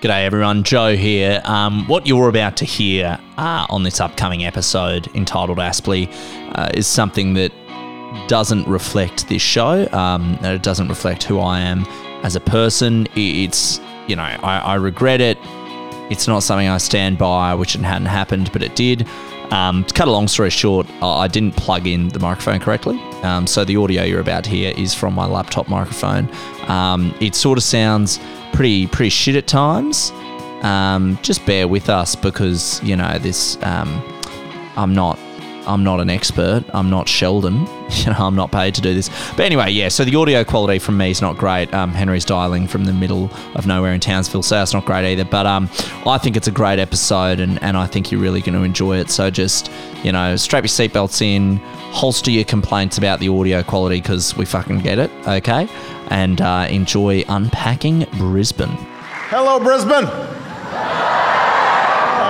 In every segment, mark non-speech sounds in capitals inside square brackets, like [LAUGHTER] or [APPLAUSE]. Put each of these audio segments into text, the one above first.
G'day everyone, Joe here. Um, what you're about to hear uh, on this upcoming episode entitled Aspley uh, is something that doesn't reflect this show. Um, it doesn't reflect who I am as a person. It's, you know, I, I regret it. It's not something I stand by. I wish it hadn't happened, but it did. Um, to cut a long story short, I didn't plug in the microphone correctly. Um, so the audio you're about to hear is from my laptop microphone. Um, it sort of sounds pretty pretty shit at times. Um, just bear with us because you know this. Um, I'm not I'm not an expert. I'm not Sheldon. [LAUGHS] You know, I'm not paid to do this. But anyway, yeah. So the audio quality from me is not great. Um, Henry's dialing from the middle of nowhere in Townsville, so that's not great either. But um, I think it's a great episode, and, and I think you're really going to enjoy it. So just you know, strap your seatbelts in, holster your complaints about the audio quality because we fucking get it, okay? And uh, enjoy unpacking Brisbane. Hello, Brisbane.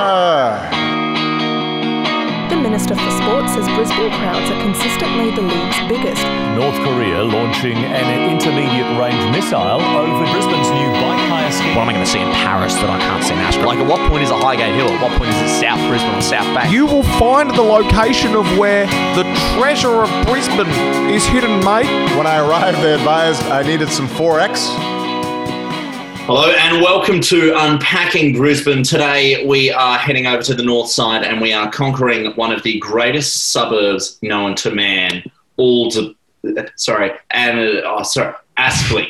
Ah. The Minister for Sport says Brisbane crowds are consistently the league's biggest. North Korea launching an intermediate range missile over Brisbane's new bike hire scheme. What am I going to see in Paris that I can't see in Ashburn? Like, at what point is it Highgate Hill? At what point is it South Brisbane or South Bank? You will find the location of where the treasure of Brisbane is hidden, mate. When I arrived, they advised I needed some 4X. Hello and welcome to Unpacking Brisbane. Today we are heading over to the north side and we are conquering one of the greatest suburbs known to man. All to, sorry, and uh, oh, sorry, Aspley.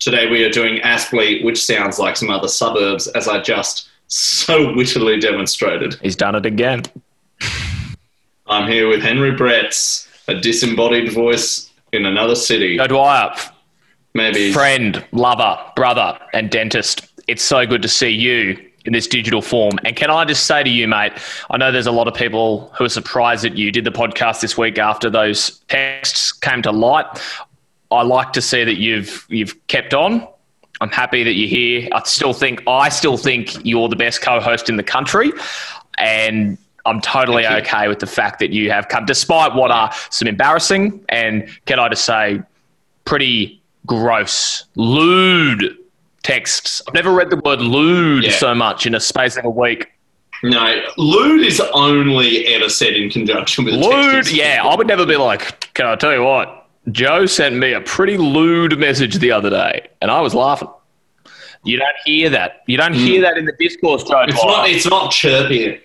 Today we are doing Aspley, which sounds like some other suburbs, as I just so wittily demonstrated. He's done it again. I'm here with Henry Bretts, a disembodied voice in another city. Joe Dwyer, Maybe friend, lover, brother, and dentist. It's so good to see you in this digital form. And can I just say to you, mate, I know there's a lot of people who are surprised that you did the podcast this week after those texts came to light. I like to see that you've you've kept on. I'm happy that you're here. I still think I still think you're the best co-host in the country, and I'm totally okay with the fact that you have come, despite what are some embarrassing and can I just say, pretty gross, lewd texts. I've never read the word lewd Yeah. so much in a space of a week. no, lewd is only ever said in conjunction with Lewd, yeah. I would never be like, can I tell you what? Joe sent me a pretty lewd message the other day, and I was laughing. You don't hear that. You don't hear that in the discourse, Joe. It's not. It's not chirpy.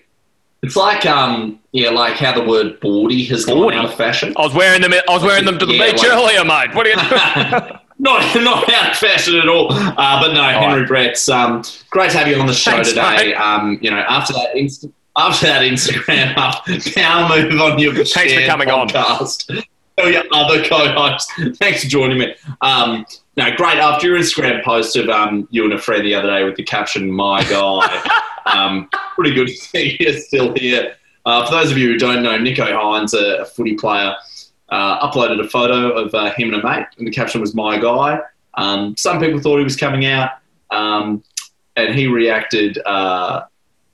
It's like um yeah, like how the word bawdy has gone out of fashion. I was wearing them. I was wearing them to the Yeah, beach like- earlier, mate. What are you? [LAUGHS] [LAUGHS] not [LAUGHS] not out of fashion at all. Uh, but no, Henry right. Brett's um, great to have you on the show Thanks, today. Um, you know, after that inst- after that Instagram [LAUGHS] up, now move on your Thanks for coming on. podcast. [LAUGHS] Tell your other co-hosts. Thanks for joining me. Um, no, great. After your Instagram post of um, you and a friend the other day with the caption "My guy," um, pretty good to see you still here. Uh, for those of you who don't know, Nicho Hynes, a, a footy player, uh, uploaded a photo of uh, him and a mate, and the caption was "My guy." Um, some people thought he was coming out, um, and he reacted uh,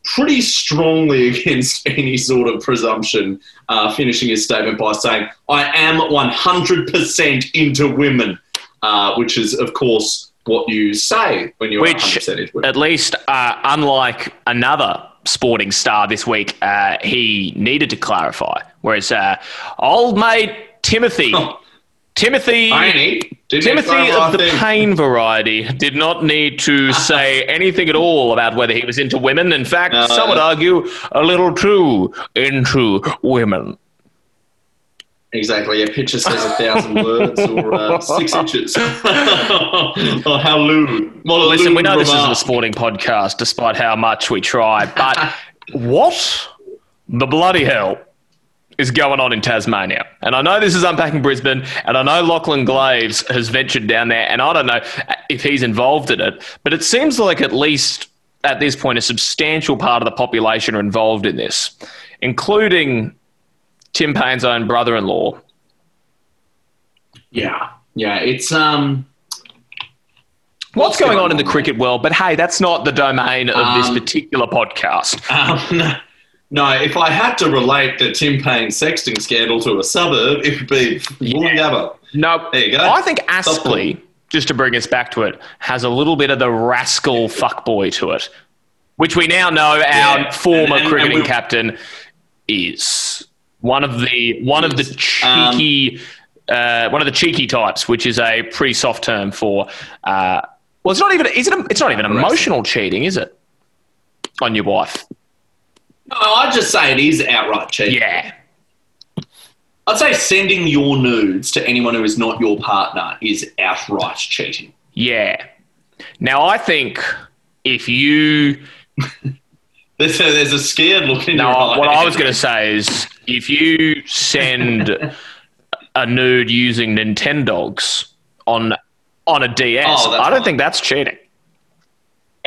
pretty strongly [LAUGHS] against any sort of presumption, uh, finishing his statement by saying, "I am 100% into women," uh, which is, of course, what you say when you're Which, 100% into women. at least, uh, unlike another sporting star this week, uh, he needed to clarify. Whereas uh, old mate Timothy, Oh. Timothy, Ain't he? Didn't Timothy of the thing? pain variety did not need to say anything at all about whether he was into women. In fact, No. some would argue a little too into women. Exactly. A picture says a thousand [LAUGHS] words or uh, six inches. [LAUGHS] oh, how lewd. A Listen, we know this isn't a sporting podcast, despite how much we try. But [LAUGHS] what the bloody hell is going on in Tasmania? And I know this is unpacking Brisbane, and I know Lachlan Glaves has ventured down there, and I don't know if he's involved in it, but it seems like at least at this point a substantial part of the population are involved in this, including Tim Paine's own brother-in-law. Yeah. Yeah. It's um. What's, going, on in the cricket world? But hey, that's not the domain of this Um, particular podcast. Um, [LAUGHS] no, if I had to relate the Tim Paine sexting scandal to a suburb, it would be Woolloongabba. No, There you go. I think Aspley just to bring us back to it, has a little bit of the rascal fuckboy to it, which we now know our Yeah. former And- and- cricketing and captain is one of the one of the Um, cheeky uh, one of the cheeky types, which is a pretty soft term for. Uh, well, it's not even is it? It's not even emotional cheating, is it? On your wife? No, I'd just say it is outright cheating. Yeah. I'd say sending your nudes to anyone who is not your partner is outright cheating. Yeah. Now I think if you [LAUGHS] There's a, there's a scared look in no, your eye. what I was going to say is if you send [LAUGHS] a nude using Nintendogs on on a DS, Oh, I don't fine. think that's cheating.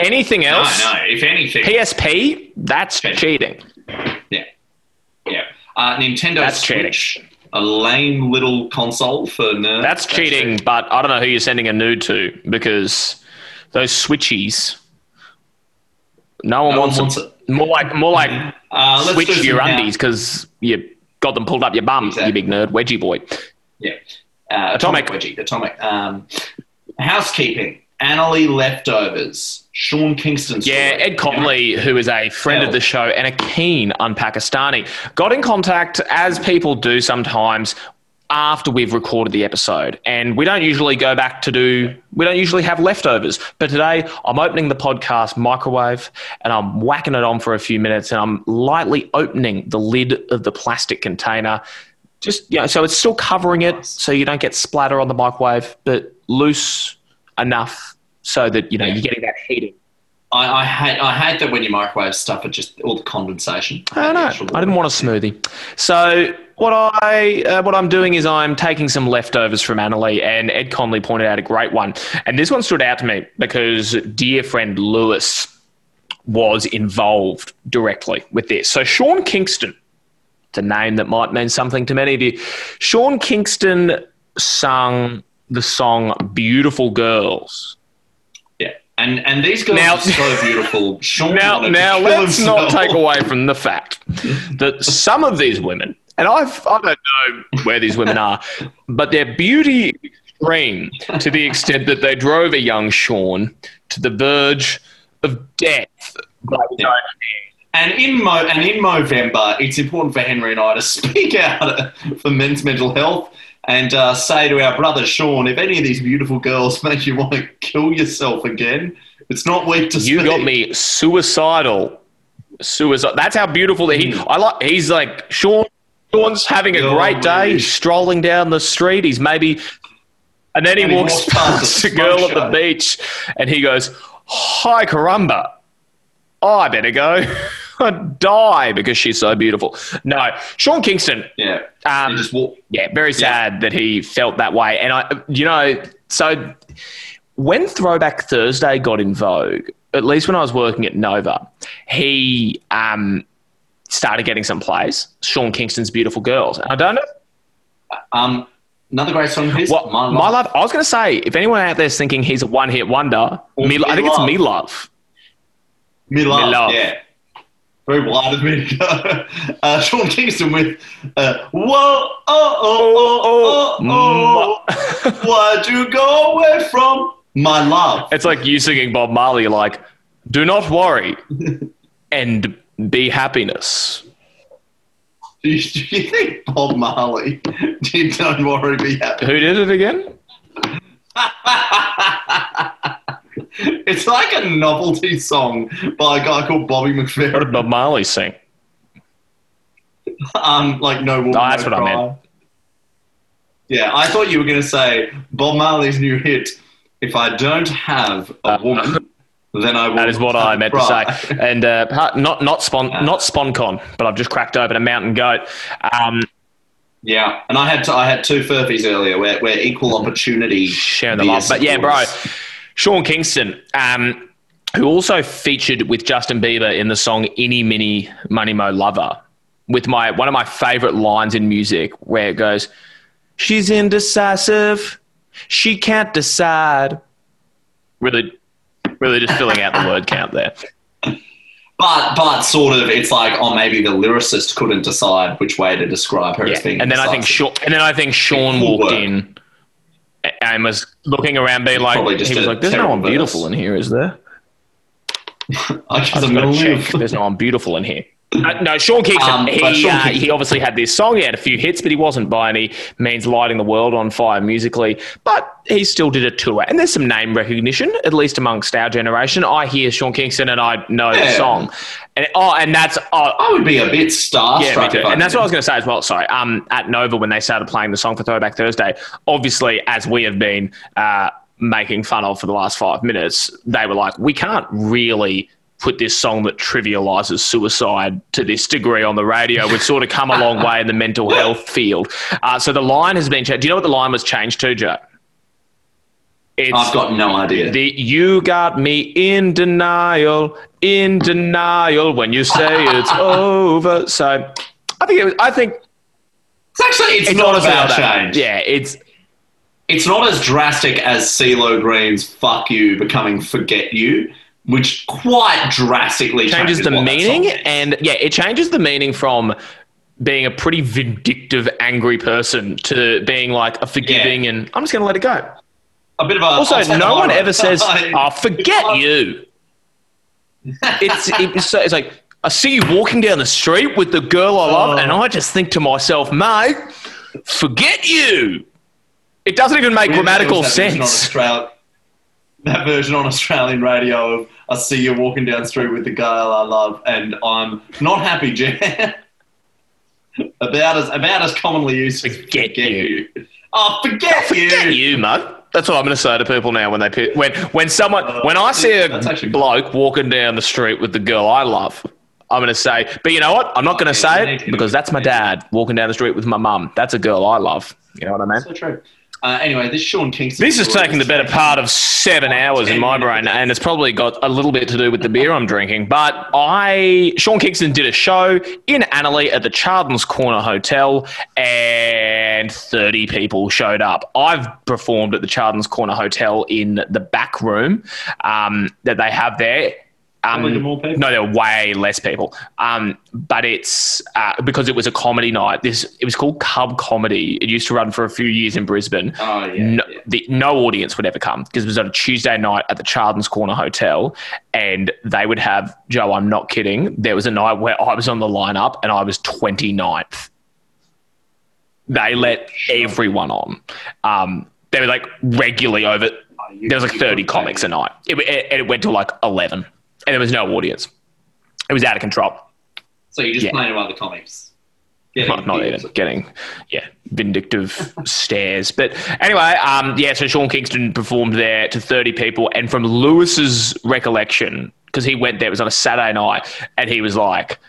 Anything No, else? no. If anything, PSP, that's Okay. cheating. yeah, yeah. Uh, Nintendo That's cheating. Switch, a lame little console for nerds. That's cheating, but I don't know who you're sending a nude to because those switchies. No one No one wants, wants them. it. More like more like Uh, let's switch your undies because you got them pulled up your bum, Exactly. you big nerd, wedgie boy. Yeah. Uh, Atomic. atomic. Wedgie, atomic. Um, housekeeping. Annerley leftovers. Sean Kingston. Story. Yeah, Ed Conley, who is a friend Yeah. of the show and a keen un-Pakistani, got in contact as people do sometimes after we've recorded the episode. And we don't usually go back to do we don't usually have leftovers. But today I'm opening the podcast microwave and I'm whacking it on for a few minutes and I'm lightly opening the lid of the plastic container. Just you know, so it's still covering it so you don't get splatter on the microwave, but loose enough so that you know Yeah. you're getting that heating. I, I hate I hate that when you microwave stuff, it just all the condensation. I don't know. I didn't want a smoothie. So what I uh, what I'm doing is I'm taking some leftovers from Annerley, and Ed Conley pointed out a great one. And this one stood out to me because dear friend Lewis was involved directly with this. So Sean Kingston, it's a name that might mean something to many of you. Sean Kingston sung the song "Beautiful Girls." And and these girls Now- are so beautiful. [LAUGHS] Sean now, now let's not take away from the fact that some of these women, and I've, I don't know where these women are, but their beauty extreme to the extent that they drove a young Sean to the verge of death by his own hand. And in Mo- and in Movember, it's important for Henry and I to [LAUGHS] speak out for men's mental health and uh, say to our brother Sean, if any of these beautiful girls [LAUGHS] make you want to kill yourself again, it's not weak to You speak. got me suicidal. Suicide. That's how beautiful that he. I like. He's like Sean. Sean's having a Oh, great day. He's strolling down the street. He's maybe, and then he And he walks walks past a girl smoke at the beach, and he goes, "Hi, caramba! Oh, I better go." [LAUGHS] Die because she's so beautiful. No, Sean Kingston. Yeah. Um, walk. Yeah, very sad that he felt that way. And I, you know, so when Throwback Thursday got in vogue, at least when I was working at Nova, he um, started getting some plays. Sean Kingston's Beautiful Girls. And I don't know. Um, another great song of his. What, my, love. I was going to say, if anyone out there's thinking he's a one hit wonder, me, Me I think it's Love. Me Love. Me love, Me Love. yeah. Very wide of me to [LAUGHS] go. Uh, Sean Kingston with uh, Whoa, oh, oh, oh, oh, oh, Why'd you go away from my love? It's like you singing Bob Marley, like, do not worry [LAUGHS] and be happiness. Do you, do you think Bob Marley [LAUGHS] did Don't Worry, Be Happy? Who did it again? It's like a novelty song by a guy called Bobby What McFerrin. did Bob Marley sing? Um, like No Woman, Oh, that's No what I meant. Yeah, I thought you were going to say Bob Marley's new hit, If I Don't Have a Uh, Woman, Then I Will That is what I meant to say. And uh, not not spon not SponCon, but I've just cracked open a mountain goat. Um, Yeah, and I had to, I had two Furphys earlier where, where equal opportunity sharing the love. But yeah, bro. Sean Kingston, um, who also featured with Justin Bieber in the song "Eenie Meenie Miney Mo Lover," with my one of my favorite lines in music, where it goes, "She's indecisive, she can't decide." Really, really, just filling out the [LAUGHS] word count there. But but sort of, it's like oh maybe the lyricist couldn't decide which way to describe her Yeah. as being. And then I think. Sean, and then I think Sean walked work. in and was looking around, being like, Probably just he was a like, "There's no terrible one beautiful in here, is there?" [LAUGHS] I just, got gonna check. There's no one beautiful in here. Uh, no, Sean Kingston. Um, he Sean uh, he obviously had this song. He had a few hits, but he wasn't by any means lighting the world on fire musically. But he still did a tour, and there's some name recognition, at least amongst our generation. I hear Sean Kingston, and I know the song, and oh, and that's oh, I would be a bit starstruck. yeah, me too. And that's what I was going to say as well. Sorry. Um, at Nova, when they started playing the song for Throwback Thursday, obviously, as we have been uh, making fun of for the last five minutes, they were like, we can't really put this song that trivializes suicide to this degree on the radio, which sort of come a long way in the mental health field. Uh, so the line has been changed. Do you know what the line was changed to, Joe? It's, I've got no idea. the you got me in denial, in denial when you say it's [LAUGHS] over. So I think it was, I think it's actually it's, it's not about not that- change. Yeah, it's It's not as drastic as CeeLo Green's "Fuck You" becoming "Forget You," which quite drastically changes the meaning, and yeah, it changes the meaning from being a pretty vindictive, angry person to being like a forgiving and I'm just going to let it go. a bit of a. Also, no one ever says, [LAUGHS] "Oh, forget [LAUGHS] you." It's it's, so- it's like I see you walking down the street with the girl I love, and oh. I just think to myself, mate, forget you. It doesn't even make grammatical that version on sense. Australia- that version on Australian radio of I see you walking down the street with the girl I love, and I'm not happy, Jan. [LAUGHS] about as about as commonly used as Forget you. Oh, forget, Forget you, mate. That's what I'm going to say to people now when they when when someone uh, when I see a bloke walking down the street with the girl I love. I'm going to say, but you know what? I'm not going to say it because that's my dad walking down the street with my mum. That's a girl I love. You know what I mean? So true. Uh, anyway, this Sean Kingston. This is taking the better part of seven hours in my brain, and it's probably got a little bit to do with the beer I'm drinking. But I, Sean Kingston did a show in Annerley at the Chardon's Corner Hotel, and 30 people showed up. I've performed at the Chardon's Corner Hotel in the back room um, that they have there. Um, Probably more people? no, there were way less people. Um, but it's uh, because it was a comedy night. This it was called Cub Comedy. It used to run for a few years in Brisbane Oh yeah. no, yeah. the, no audience would ever come because it was on a Tuesday night at the Chardon's Corner Hotel, and they would have Joe. I'm not kidding. There was a night where I was on the lineup and I was 29th. They let everyone on. Um, they were like regularly over. There was like 30 comics a night. It, it, it went to like 11, and there was no audience. It was out of control. So you're just Yeah. playing about the comics. Not, not even getting, yeah, vindictive [LAUGHS] stares. But anyway, um, yeah, so Sean Kingston performed there to 30 people. And from Lewis's recollection, because he went there, it was on a Saturday night, and he was like,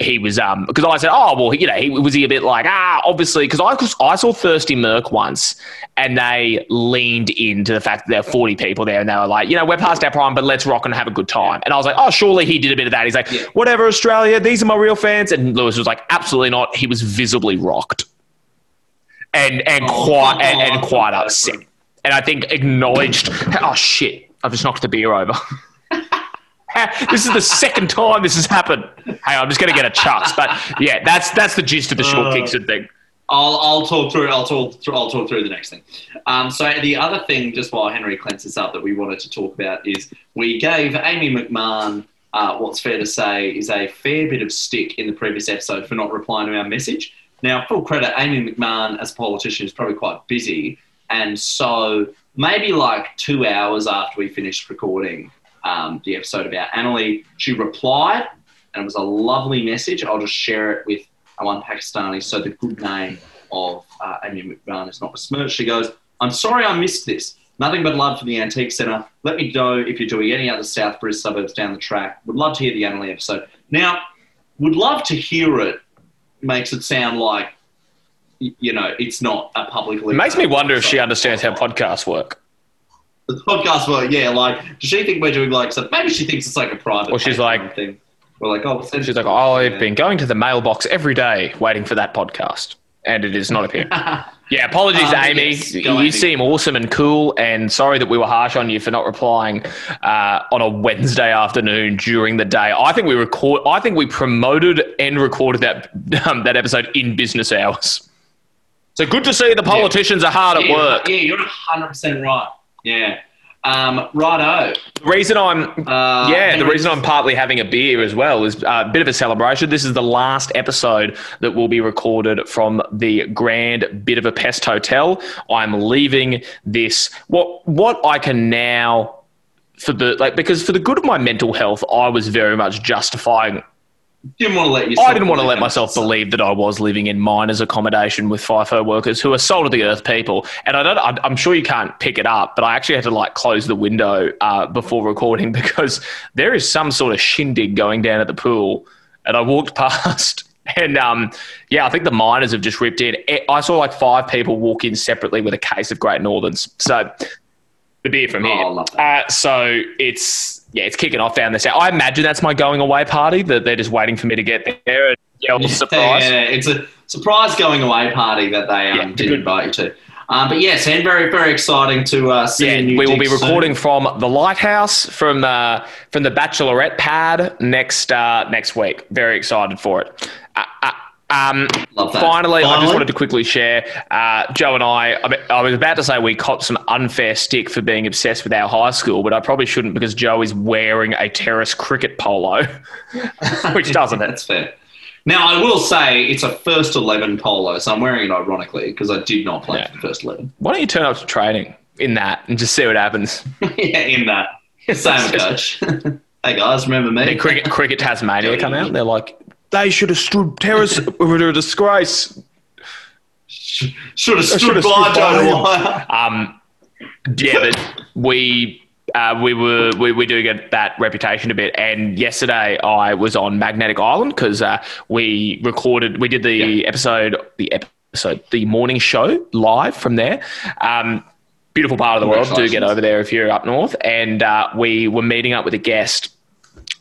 he was, um, because I said, oh, well, you know, he was he a bit like, ah, obviously, because I, 'cause I saw Thirsty Merc once, and they leaned into the fact that there are 40 people there, and they were like, you know, we're past our prime, but let's rock and have a good time. And I was like, oh, surely he did a bit of that. He's like, whatever, Australia, these are my real fans. And Lewis was like, absolutely not. He was visibly rocked and and quite and, and quite upset. And I think acknowledged, oh shit, I've just knocked the beer over. [LAUGHS] [LAUGHS] this is the second time this has happened. Hey, I'm just going to get a chucks, but yeah, that's that's the gist of the Sean Kingston thing. I'll, I'll talk through. I'll talk. Through, I'll talk through the next thing. Um, so the other thing, just while Henry cleanses up, that we wanted to talk about is we gave Amy McMahon uh, what's fair to say is a fair bit of stick in the previous episode for not replying to our message. Now, full credit, Amy McMahon as a politician is probably quite busy, and so maybe like two hours after we finished recording um, the episode about Annerley, she replied, and it was a lovely message. I'll just share it with one Pakistani, so the good name of uh, Amy McMahon is not besmirched. She goes, I'm sorry I missed this. Nothing but love for the Antique Centre. Let me know if you're doing any other South Bris suburbs down the track. Would love to hear the Annerley episode. Now, would love to hear it makes it sound like, you know, it's not a publicly. It makes me wonder if she understands how podcasts work. The podcast, well, yeah, like, does she think we're doing like, so maybe she thinks it's like a private. Or she's like- thing. We're like, oh, we'll She's like, oh. I've been going to the mailbox every day waiting for that podcast, and it is not appearing. [LAUGHS] Yeah, apologies, Um, Amy. yes, you Amy. seem awesome and cool, and sorry that we were harsh on you for not replying uh, on a Wednesday afternoon during the day. I think we record. I think we promoted and recorded that um, that episode in business hours. So good to see the politicians are hard at work. Yeah, you're 100% right. Yeah. Um, righto. The reason I'm Uh, yeah, the reason I'm partly having a beer as well is uh, a bit of a celebration. This is the last episode that will be recorded from the Grand Bit of a Pest Hotel. I'm leaving this what what I can now for the like because for the good of my mental health, I was very much justifying Didn't want to let yourself I didn't want to let myself believe that I was living in miners' accommodation with FIFO workers who are soul of the earth people. And I don't, I'm sure you can't pick it up, but I actually had to like close the window uh, before recording [LAUGHS] because there is some sort of shindig going down at the pool. And I walked [LAUGHS] past. And um, yeah, I think the miners have just ripped in. I saw like five people walk in separately with a case of Great Northerns. So the beer from Oh, here. I love that. Uh, so it's yeah, it's kicking off. down this. I imagine that's my going away party. That they're just waiting for me to get there and yell surprise. Yeah, it's a surprise going away party that they um, Yeah, did invite you to. Um, but yes, and very, very exciting to uh, see Yeah, we will be dig soon. recording from the lighthouse from uh, from the Bachelorette pad next uh, next week. Very excited for it. Um, Love that. finally, I just wanted to quickly share. Uh, Joe and I, I, was about to say we copped some unfair stick for being obsessed with our high school, but I probably shouldn't because Joe is wearing a terrace cricket polo, [LAUGHS] which doesn't it? That's fair. Now, I will say it's a first 11 polo, so I'm wearing it ironically because I did not play Yeah. for the first 11. Why don't you turn up to training in that and just see what happens? [LAUGHS] yeah, in that. [LAUGHS] Same coach. hey guys, remember me? Cricket, cricket Tasmania come out. They're like, they should have stood terrace with a disgrace. Should have should stood have by stood by Joe him. [LAUGHS] Wire. Um, yeah, but we uh, we were we, we do get that reputation a bit. And yesterday I was on Magnetic Island because uh, we recorded, we did the Yeah. episode, the episode, the morning show live from there. Um, beautiful part of the world. Do get over there if you're up north. And uh, we were meeting up with a guest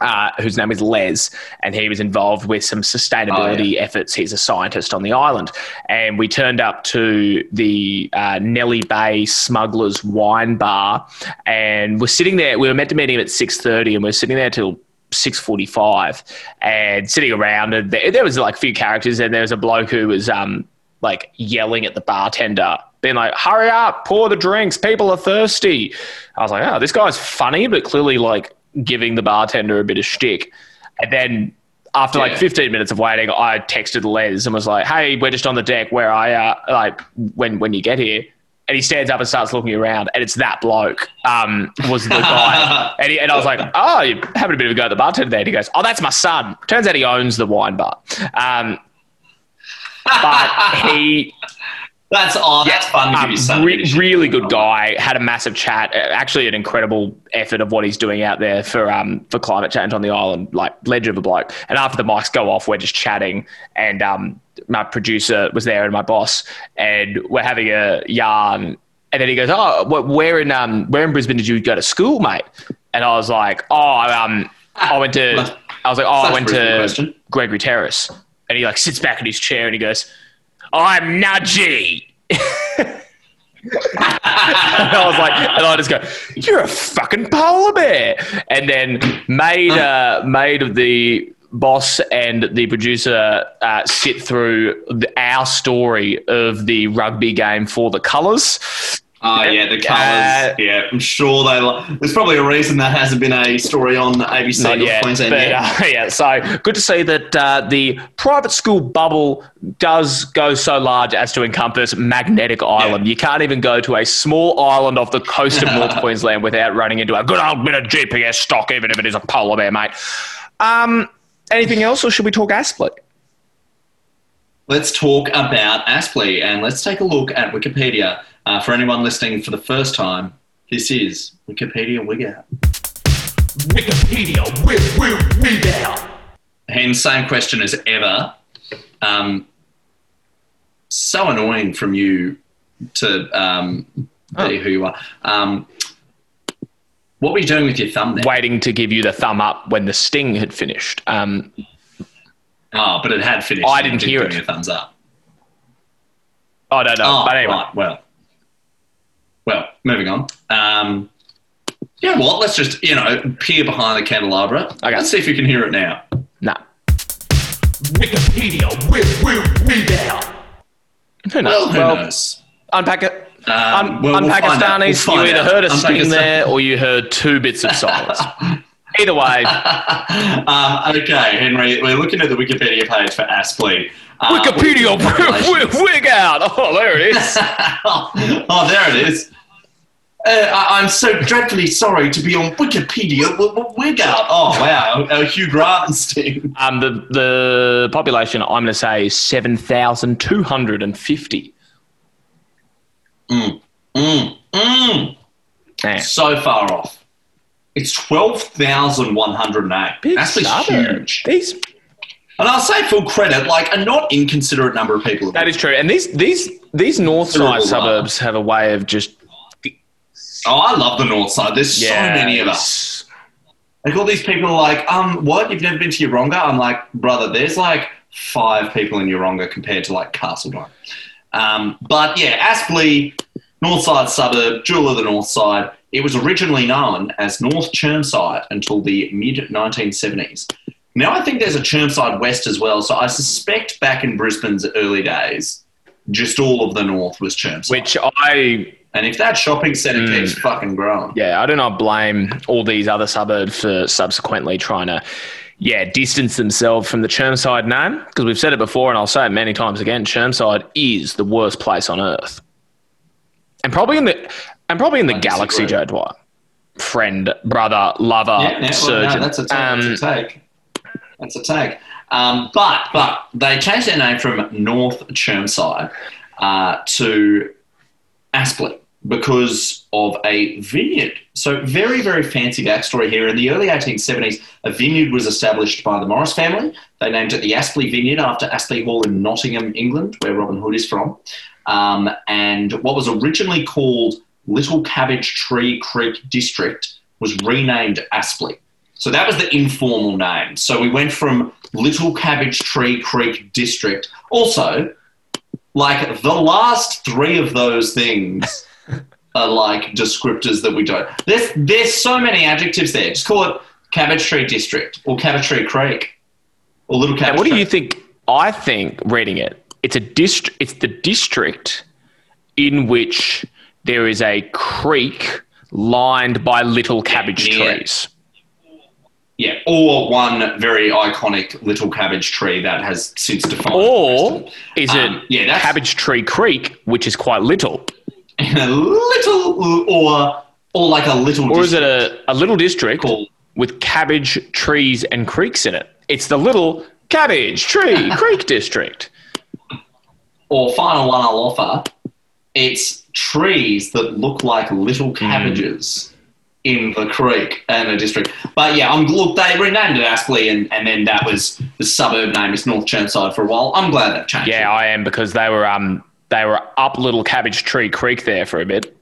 uh, whose name is Les, and he was involved with some sustainability efforts. He's a scientist on the island, and we turned up to the uh, Nelly Bay Smugglers Wine Bar, and we're sitting there. We were meant to meet him at six thirty, and we're sitting there till. 6:45 and sitting around and there, there was like a few characters and there was a bloke who was um like yelling at the bartender being like hurry up pour the drinks people are thirsty I was like oh this guy's funny but clearly like giving the bartender a bit of shtick and then after like 15 minutes of waiting I texted Les and was like hey we're just on the deck where I uh like when when you get here and he stands up and starts looking around, and it's that bloke um, was the guy. [LAUGHS] and, he, and I was like, "Oh, you're having a bit of a go at the bartender there." And he goes, "Oh, that's my son." Turns out he owns the wine bar. Um, but he [LAUGHS] That's oh, that's fun to give um, re- bit of shit. really good guy. Had a massive chat. Actually, an incredible effort of what he's doing out there for um for climate change on the island. Like legend of a bloke. And after the mics go off, we're just chatting, and um my producer was there and my boss, and we're having a yarn. And then he goes, "Oh, where in um where in Brisbane did you go to school, mate?" And I was like, "Oh, I, um I went to." [LAUGHS] I was like, "Oh, I Such a went to question. Gregory Terrace." And he like sits back in his chair and he goes, "I'm Nudgee." And I was like, and I just go, "You're a fucking polar bear," and then made uh, made the boss and the producer uh, sit through the, our story of the rugby game for the colours. Oh yeah, the colours. Uh, yeah, I'm sure they. Lo- There's probably a reason that hasn't been a story on ABC Not yet, Queensland but yet. uh, [LAUGHS] yeah. So good to see that uh, the private school bubble does go so large as to encompass Magnetic Island. You can't even go to a small island off the coast of North [LAUGHS] Queensland without running into a good old bit of GPS stock, even if it is a polar bear, mate. Um, anything else, or should we talk Aspley? Let's talk about Aspley and let's take a look at Wikipedia. Uh, for anyone listening for the first time, this is Wikipedia Wig Out. Wikipedia, wig, wig, wig out. And same question as ever. Um, so annoying from you to um, be who you are. Um, what were you doing with your thumb there? Waiting to give you the thumb up when the sting had finished. Um, Oh, but it had finished. I You didn't hear give it. me a thumbs up. I don't know, Oh, but anyway. right. Well, well, moving on. Um, you know what? Let's just you know peer behind the candelabra. Okay. Let's see if you can hear it now. Nah. Wikipedia, wig, wig, wig out. Who knows? Well, who Well, knows? unpack it. Um, Un- well, we'll find out. We'll you either out. heard a sting there or you heard two bits of silence. [LAUGHS] Either way, um, okay, Henry, we're looking at the Wikipedia page for Aspley. Uh, Wikipedia with- [LAUGHS] wig out. Oh, there it is. [LAUGHS] oh, there it is. Uh, I- I'm so dreadfully sorry to be on Wikipedia. W- w- Wig out. Oh, wow. Uh, Hugh Grant sting. Um, the the population I'm going to say is seven thousand two hundred and fifty. Mm, mm. So far off. It's 12,108. That's huge. These And I'll say full credit, like a not inconsiderate number of people. that is true, and these these these north side suburbs have a way of just Oh, I love the north side. There's so many of us. Like all these people are like, um, what? You've never been to Yeronga? I'm like, brother, there's like five people in Yeronga compared to like Carseldine. Um, but yeah, Aspley, north side suburb, jewel of the north side. It was originally known as North Chermside until the mid 1970s. Now I think there's a Chermside West as well. So I suspect back in Brisbane's early days, just all of the north was Chermside. which I and if that shopping centre Mm. keeps fucking growing, yeah I do not blame all these other suburbs for subsequently trying to yeah distance themselves from the Chermside name because we've said it before and I'll say it many times again. Chermside is the worst place on earth, and probably in the and probably in the galaxy. Joe Dwyer. Friend, brother, lover, Yeah, yeah, surgeon. no, that's a take. Um, that's a take. That's a take. Um, but but they changed their name from North Chermside uh, to Aspley because of a vineyard. So very very fancy backstory here. In the early 1870s, a vineyard was established by the Morris family. They named it the Aspley Vineyard after Aspley Hall in Nottingham, England, where Robin Hood is from. Um, and what was originally called Little Cabbage Tree Creek District was renamed Aspley. So that was the informal name. So we went from Little Cabbage Tree Creek District. Also, like the last three of those things [LAUGHS] are like descriptors that we don't. There's there's so many adjectives there. Just call it Cabbage Tree District or Cabbage Tree Creek or Little Cabbage. And what do you think? I think reading it, it's a dist- It's the district in which there is a creek lined by little cabbage Yeah. trees. Yeah, or one very iconic little cabbage tree that has since defined. Or is it Um, yeah, that's- Cabbage Tree Creek, which is quite little? a little, or or like a little. Or is it a, a little district called with cabbage trees and creeks in it? It's the little Cabbage Tree [LAUGHS] Creek District. or final one I'll offer? It's trees that look like little cabbages in the creek and the district. But yeah, I'm look they renamed it Aspley, and, and then that was the suburb name is North Chermside for a while. I'm glad that changed. Yeah, I am because they were um they were up little Cabbage Tree Creek there for a bit.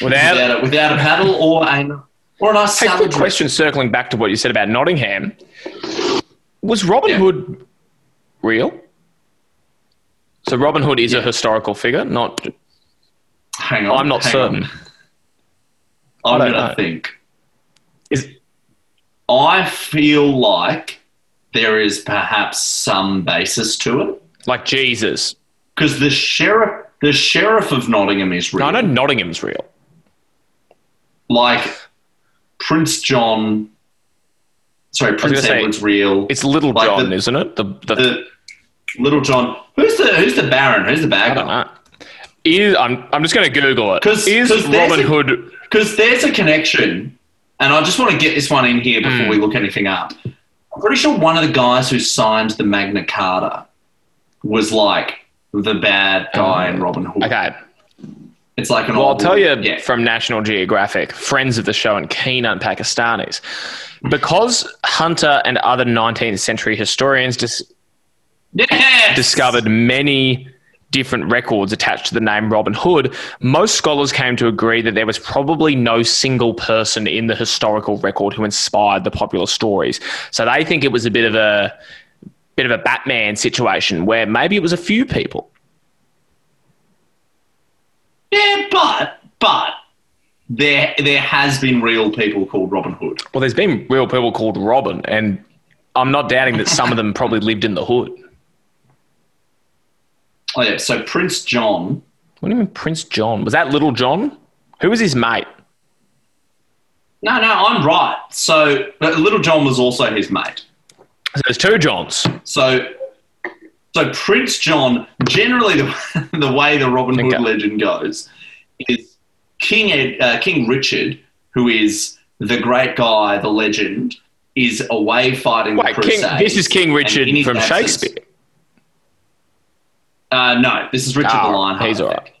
Without, without, a, without a paddle or a or a nice Hey, salad. question circling back to what you said about Nottingham. Was Robin Yeah. Hood real? So Robin Hood is a historical figure, not Hang on, I'm not certain. on. I'm don't going to think. is I feel like there is perhaps some basis to it like Jesus. because the sheriff, the sheriff of Nottingham is real. No, I know Nottingham's real. Like Prince John. Sorry, Prince gonna say, Edward's real. It's Little Like John, the- isn't it? The, the, the Little John. Who's the Who's the Baron? Who's the bad guy? Is I'm I'm just going to Google it. 'Cause- is 'cause Robin a- Hood? Because there's a connection, and I just want to get this one in here before Hmm. we look anything up. I'm pretty sure one of the guys who signed the Magna Carta was like the bad guy in Robin Hood. Okay. It's like an Well, I'll tell you yeah. from National Geographic, friends of the show and keen on Pakistanis, because Hunter and other 19th century historians dis- Yes! discovered many different records attached to the name Robin Hood, most scholars came to agree that there was probably no single person in the historical record who inspired the popular stories. So they think it was a bit of a bit of a Batman situation where maybe it was a few people. Yeah, but but there there has been real people called Robin Hood. Well, there's been real people called Robin, and I'm not doubting that some of them probably lived in the hood. Oh yeah. So Prince John. What do you mean Prince John? Was that Little John? Who was his mate? No, no, I'm right. So but Little John was also his mate. So there's two Johns. So, so Prince John. Generally, the, [LAUGHS] the way the Robin Hood Okay. legend goes is King Ed, uh, King Richard, who is the great guy, the legend, is away fighting Wait, the King, this is King Richard from absence- Shakespeare. Uh, no, this is Richard Oh, the Lionheart. he's all right.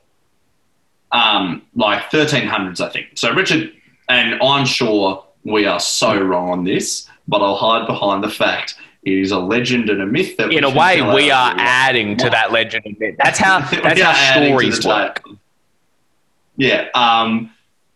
Um, like 1300s, I think. So Richard, and I'm sure we are so wrong on this, but I'll hide behind the fact it is a legend and a myth that In a way, we are adding to that legend. and myth. That's how [LAUGHS] that's how stories work. Yeah, um,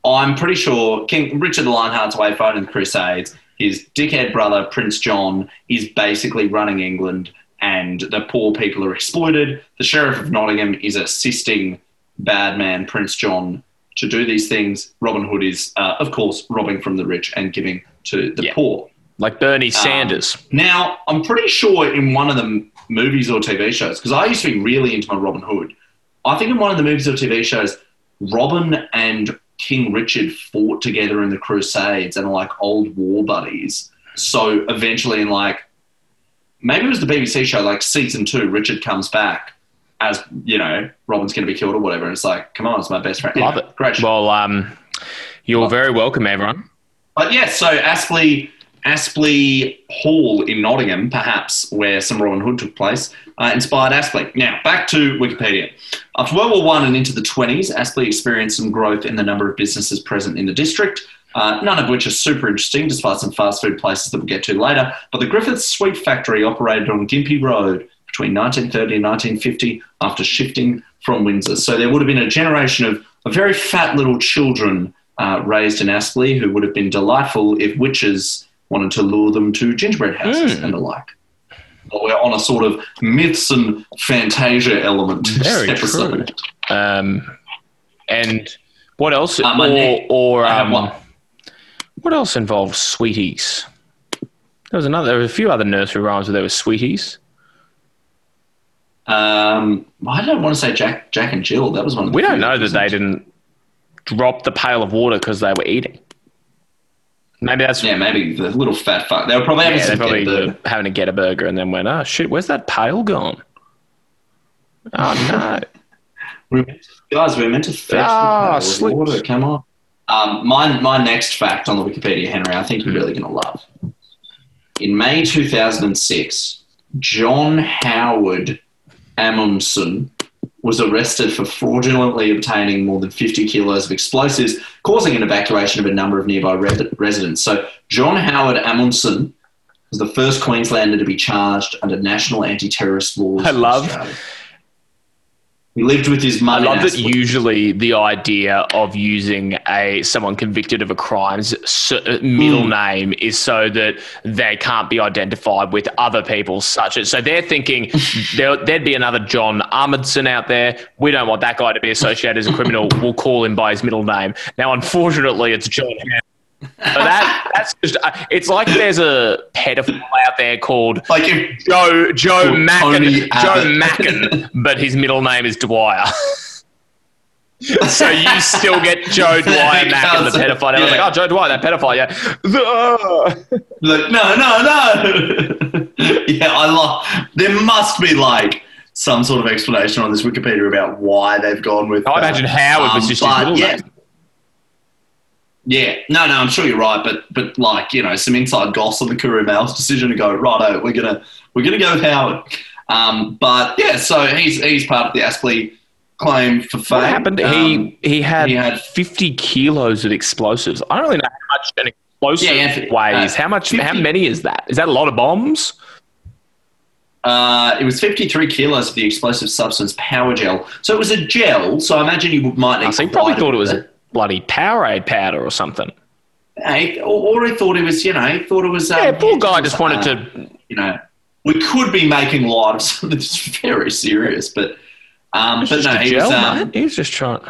I'm pretty sure King Richard the Lionheart's way fighting the Crusades. His dickhead brother Prince John is basically running England, and the poor people are exploited. The sheriff of Nottingham is assisting bad man Prince John to do these things. Robin Hood is, uh, of course, robbing from the rich and giving to the Yeah. poor. Like Bernie Sanders. Now, I'm pretty sure in one of the m- movies or TV shows, because I used to be really into my Robin Hood, I think in one of the movies or TV shows, Robin and King Richard fought together in the Crusades and are like old war buddies. So eventually, in like, maybe it was the BBC show, like season two, Richard comes back as, you know, Robin's going to be killed or whatever. And it's like, come on, it's my best friend. Love Anyway, it. Great show. Well, um, you're very welcome, everyone. But yes, so Aspley, Aspley Hall in Nottingham, perhaps where some Robin Hood took place, uh, inspired Aspley. Now back to Wikipedia. After World War One and into the twenties, Aspley experienced some growth in the number of businesses present in the district. Uh, none of which are super interesting, despite some fast food places that we'll get to later. But the Griffiths Sweet Factory operated on Gympie Road between 1930 and 1950 after shifting from Windsor. So there would have been a generation of, of very fat little children uh, raised in Aspley who would have been delightful if witches wanted to lure them to gingerbread houses and the like. But we're on a sort of myths and fantasia element [LAUGHS] Very episode. Um, and what else? Uh, my or or I have um, one. What else involves sweeties? There was another. There were a few other nursery rhymes where there were sweeties. Um, I don't want to say Jack, Jack and Jill. That was one. Of the We don't know that they didn't drop the pail of water because they were eating. Maybe that's Yeah, maybe the little fat fuck. They were probably having Yeah, they probably get were the, having to get a burger and then went, oh shit, where's that pail gone? Oh no. [LAUGHS] we to- guys. we are meant to fetch Ah, the pail of water. Come on. Um, my my next fact on the Wikipedia, Henry, I think you're really going to love. In May 2006, John Howard Amundsen was arrested for fraudulently obtaining more than 50 kilos of explosives, causing an evacuation of a number of nearby re- residents. So, John Howard Amundsen was the first Queenslander to be charged under national anti-terrorist laws. I love- Australia. He lived with his I mum. in love that usually the idea of using a someone convicted of a crime's middle Hmm. name is so that they can't be identified with other people such as so they're thinking [LAUGHS] there, there'd be another John Amundsen out there. We don't want that guy to be associated as a criminal. [LAUGHS] We'll call him by his middle name. Now, unfortunately, it's John. That that's just uh, it's like there's a pedophile out there called Like if Joe Joe Or Macken Joe. Macken, but his middle name is Dwyer. so you still get Joe [LAUGHS] Dwyer Macken, the pedophile. And I was like, oh, Joe Dwyer, that pedophile, yeah. Like, no, no, no. [LAUGHS] yeah, I love. There must be like some sort of explanation on this Wikipedia about why they've gone with. I imagine Howard was Um, just his middle yeah, name. Yeah, no, no, I'm sure you're right, but but like you know, some inside goss on the Courier Mail's decision to go righto, we're gonna we're gonna go with Howard. Um, but yeah, so he's he's part of the Aspley claim for fame. What happened? Um, he he had, he had- 50 kilos of explosives. I don't really know how much an explosive Yeah, yeah, weighs. uh, how much? 50 How many is that? Is that a lot of bombs? Uh, it was 53 kilos of the explosive substance power gel. So it was a gel. So I imagine you might need. I think probably thought it was bloody Powerade powder or something. Or, or he thought it was, you know, he thought it was. Um, Yeah, poor guy just wanted uh, to. You know, we could be making light of something [LAUGHS] that's very serious, but. Um, but no, he gel, was, um. He was just trying.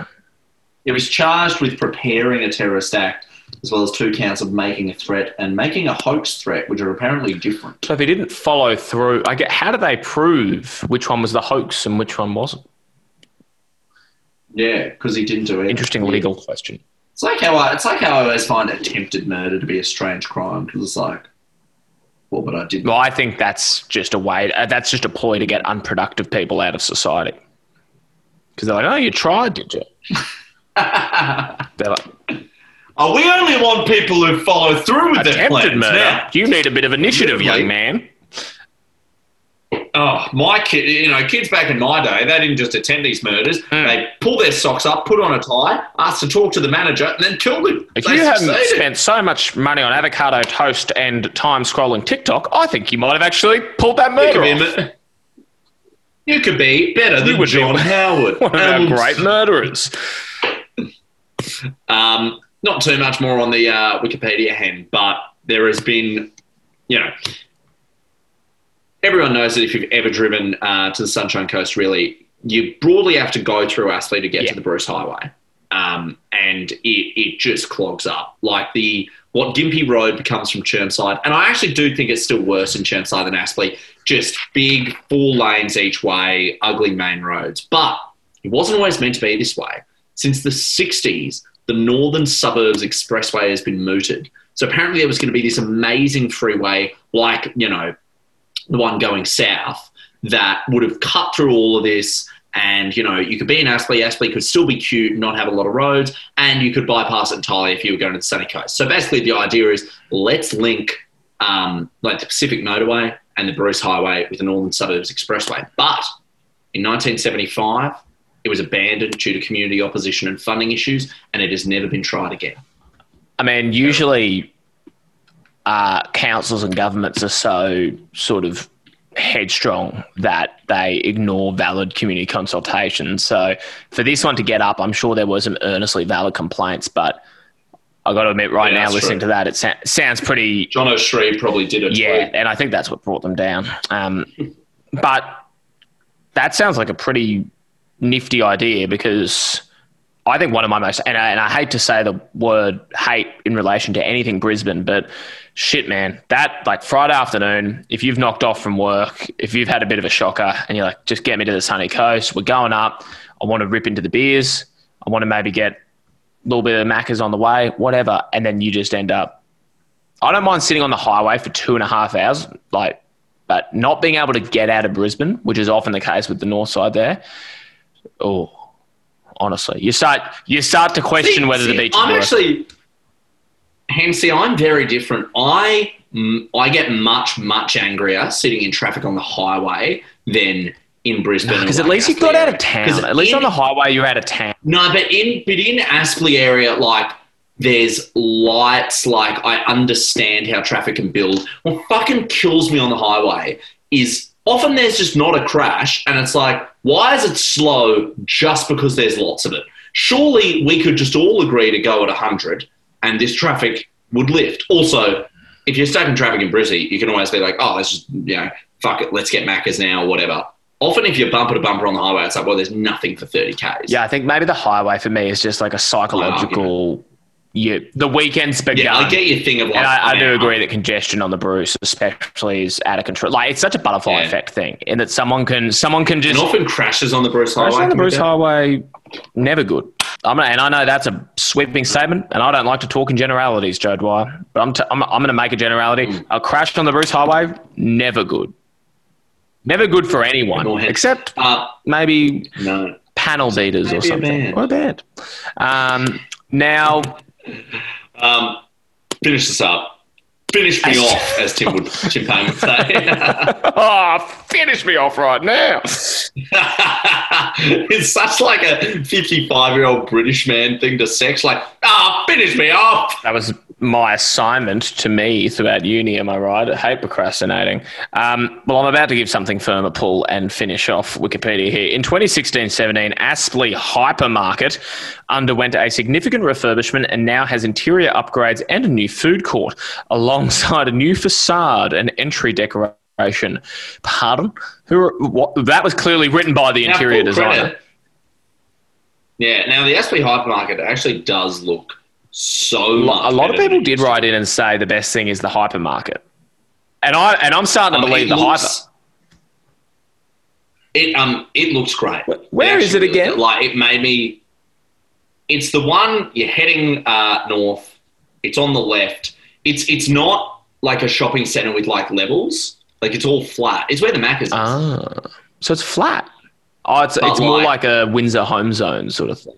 he was charged with preparing a terrorist act as well as two counts of making a threat and making a hoax threat, which are apparently different. So if he didn't follow through, I get how do they prove which one was the hoax and which one wasn't? Yeah, because he didn't do it. Interesting legal question. It's like how I, it's like how I always find attempted murder to be a strange crime because it's like, well, but I didn't. Well, I think that's just a way. Uh, that's just a ploy to get unproductive people out of society. Because they're like, "Oh, you tried, did you?" [LAUGHS] they're like, Oh, we only want people who follow through with their "Attempted plans. murder. Now, You need a bit of initiative, Literally. young man." Oh, my kid, you know, kids back in my day, they didn't just attend these murders. Hmm. They pull their socks up, put on a tie, ask to talk to the manager, and then kill them. If They you hadn't spent so much money on avocado toast and time scrolling TikTok, I think you might have actually pulled that You murder could, be, a off. mur- you could be better than would John Howard. [LAUGHS] One of our Um, great murderers. Um, not too much more on the uh, Wikipedia hand, but there has been, you know, everyone knows that if you've ever driven uh, to the Sunshine Coast, really, you broadly have to go through Aspley to get Yeah. to the Bruce Highway, um, and it, it just clogs up. Like the what Gympie Road becomes from Chermside, and I actually do think it's still worse in Chermside than Aspley. Just big four lanes each way, ugly main roads, but it wasn't always meant to be this way. Since the 60s, the Northern Suburbs Expressway has been mooted. So apparently there was going to be this amazing freeway, like, you know, the one going south, that would have cut through all of this. And, you know, you could be in Aspley. Aspley could still be cute, not have a lot of roads, and you could bypass it entirely if you were going to the sunny coast. So basically the idea is let's link um, like the Pacific Motorway and the Bruce Highway with the Northern Suburbs Expressway. But in 1975, it was abandoned due to community opposition and funding issues, and it has never been tried again. I mean, usually uh, councils and governments are so sort of headstrong that they ignore valid community consultations. So for this one to get up, I'm sure there were some earnestly valid complaints, but I got to admit, right Yeah, now, listening true. to that, it sa- sounds pretty John O'Shree probably did it. yeah, and I think that's what brought them down. Um, [LAUGHS] but that sounds like a pretty nifty idea because I think one of my most and I, and I hate to say the word hate in relation to anything Brisbane, but shit, man, that like Friday afternoon, if you've knocked off from work, if you've had a bit of a shocker, and you're like, just get me to the sunny coast, we're going up. I want to rip into the beers. I want to maybe get a little bit of Macca's on the way, whatever, and then you just end up I don't mind sitting on the highway for two and a half hours, like, but not being able to get out of Brisbane, which is often the case with the north side there. Oh, honestly, you start you start to question See- whether the beach. I'm actually, Hensey, I'm very different. I I get much much angrier sitting in traffic on the highway than in Brisbane. because and at least you got out of town. At least in- on the highway, you're out of town. No, but in but in Aspley area, like there's lights. Like I understand how traffic can build. What fucking kills me on the highway is often there's just not a crash, and it's like, why is it slow just because there's lots of it? Surely we could just all agree to go at hundred, and this traffic would lift. Also, if you're stuck in traffic in Brizzy, you can always be like, oh, let's just you know, fuck it, let's get Macca's now or whatever. Often, if you're bumper to bumper on the highway, it's like, well, there's nothing for 30 k's. Yeah, I think maybe the highway for me is just like a psychological. Ah, yeah, the weekend's begun. Yeah, I get your thing of like. And I, I do agree that congestion on the Bruce, especially, is out of control. Like it's such a butterfly Yeah. effect thing, in that someone can someone can And just often crashes on the Bruce Highway. on the Bruce. Highway, never good. I'm gonna, and I know that's a sweeping statement, and I don't like to talk in generalities, Joe Dwyer. But I'm, t- I'm, I'm going to make a generality. Mm. A crash on the Bruce Highway, never good. Never good for anyone, except Uh, maybe no. panel beaters or maybe a something, or a band. Um, now, Um, finish this up. Finish me off, [LAUGHS] as Tim would Tim Paine would say. oh, [LAUGHS] finish me off right now. [LAUGHS] it's such like a 55 year old British man thing to sex. Like, ah, finish me off. That was my assignment to me throughout uni. Am I right? I hate procrastinating. Um, well, I'm about to give something firm a pull and finish off Wikipedia here. In 2016-17, Aspley Hypermarket underwent a significant refurbishment and now has interior upgrades and a new food court, [LAUGHS] alongside a new facade and entry decoration. Pardon? Who? What, that was clearly written by the Now, interior designer. credit. Yeah, now the Aspley hypermarket actually does look so much. a lot of people did write in and say the best thing is the hypermarket, and I and I'm starting to believe the looks- hyper. It um it looks great. where It is it actually- again? Like it made me. It's the one you're heading uh, north. It's on the left. It's it's not like a shopping center with like levels. Like it's all flat. It's where the Macca's is. Ah, so it's flat. Oh, it's But it's more like- like a Windsor home zone sort of thing.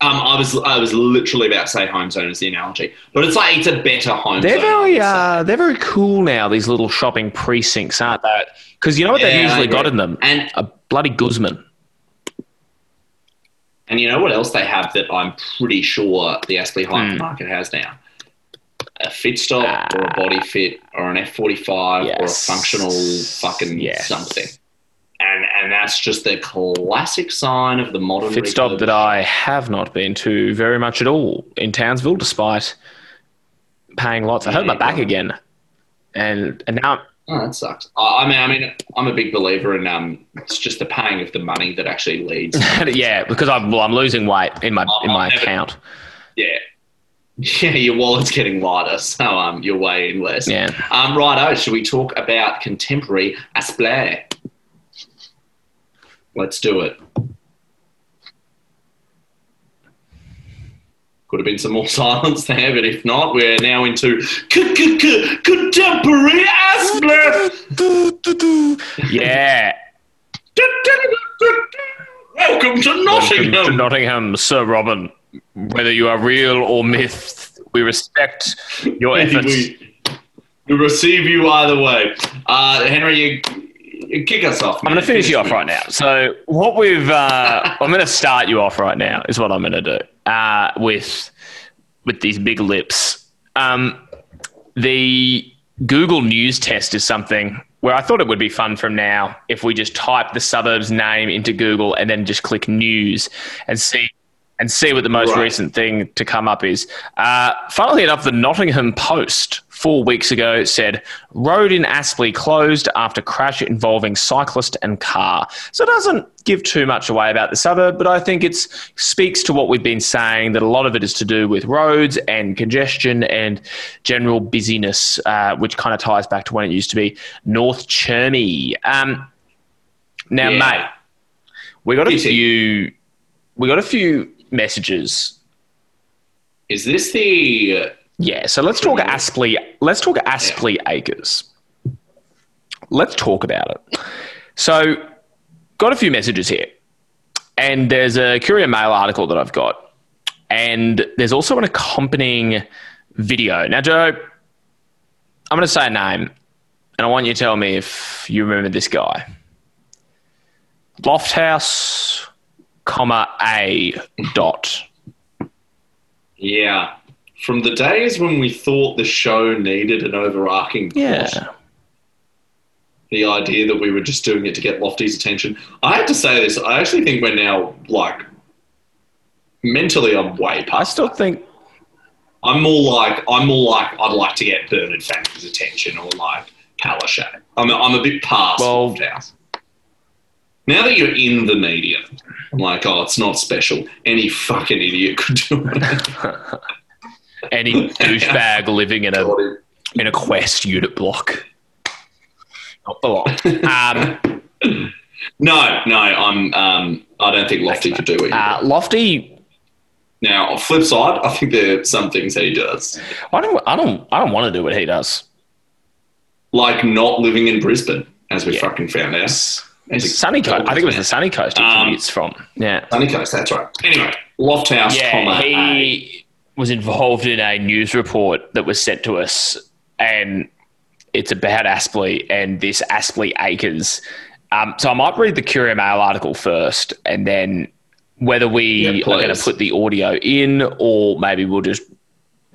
Um, I was I was literally about to say home zone as the analogy, but it's like it's a better home They're zone. Very uh, they're very cool now. These little shopping precincts, aren't they? Because you know what they've Yeah, usually got in them? And A bloody Guzman. and you know what else they have that I'm pretty sure the Aspley Hmm. hypermarket has now? A fit stop or a body fit or an F45 or a. Functional fucking Yes. something. And and that's just the classic sign of the modern Fit stop that I have not been to very much at all in Townsville, despite paying lots. I hurt my back again, and and now Oh, that sucks. I, mean, I mean, I'm a big believer in um, it's just the paying of the money that actually leads. [LAUGHS] yeah, because I'm well, I'm losing weight in my in my never- account. yeah, yeah, your wallet's getting lighter, [LAUGHS] so um, you're weighing less. Yeah. Um, righto, should we talk about contemporary Aspley? Let's do it. Could have been some more [LAUGHS] silence there, but if not, we're now into contemporary Aspley. Yeah. Welcome to Welcome Nottingham. to Nottingham, Sir Robin. Whether you are real or myth, we respect your efforts. we, we receive you either way. Uh, Henry, you kick us off. I'm going to finish you off right now. So, what we've, uh, I'm going to start you off right now. Is what I'm going to do uh, with with these big lips. Um, the Google News test is something where I thought it would be fun from now if we just type the suburb's name into Google and then just click news and see and see what the most Right. recent thing to come up is. Uh, funnily enough, the Nottingham Post four weeks ago said road in Aspley closed after crash involving cyclist and car. So it doesn't give too much away about the suburb, but I think it speaks to what we've been saying that a lot of it is to do with roads and congestion and general busyness, uh, which kind of ties back to when it used to be North Chermy. Um, now, Yeah. mate, we got a Busy. few. We got a few messages. Is this the? Yeah, so let's talk Aspley. Let's talk Aspley Acres. Let's talk about it. So, got a few messages here, and there's a Courier Mail article that I've got, and there's also an accompanying video. Now, Joe, I'm going to say a name, and I want you to tell me if you remember this guy. Lofthouse, comma A dot. Yeah, from the days when we thought the show needed an overarching plot, Yeah. the idea that we were just doing it to get Lofty's attention. I have to say this. I actually think we're now like mentally. I'm way past. I still think I'm more like I'm more like I'd like to get Bernard Fanning's attention or like Palaszczuk. I'm a, I'm a bit past Well- Lofthouse. Now that you're in the media, I'm like, oh, it's not special. Any fucking idiot could do it. [LAUGHS] any douchebag living in a in a Quest unit block. Not the lot. [LAUGHS] Um, no, no, I'm. Um, I don't think Lofty could do it. uh, Lofty, now, on flip side, I think there are some things that he does, I don't, I don't, I don't want to do what he does. like not living in Brisbane, as we Yeah. fucking found out. Sunny Coast. I think it was the Sunny Coast he Um, commutes from. Yeah, Sunny Coast. That's right. Anyway, Lofthouse, yeah. comma. He was involved in a news report that was sent to us, and it's about Aspley and this Aspley Acres. Um, so I might read the Courier Mail article first, and then whether we Yeah, are going to put the audio in, or maybe we'll just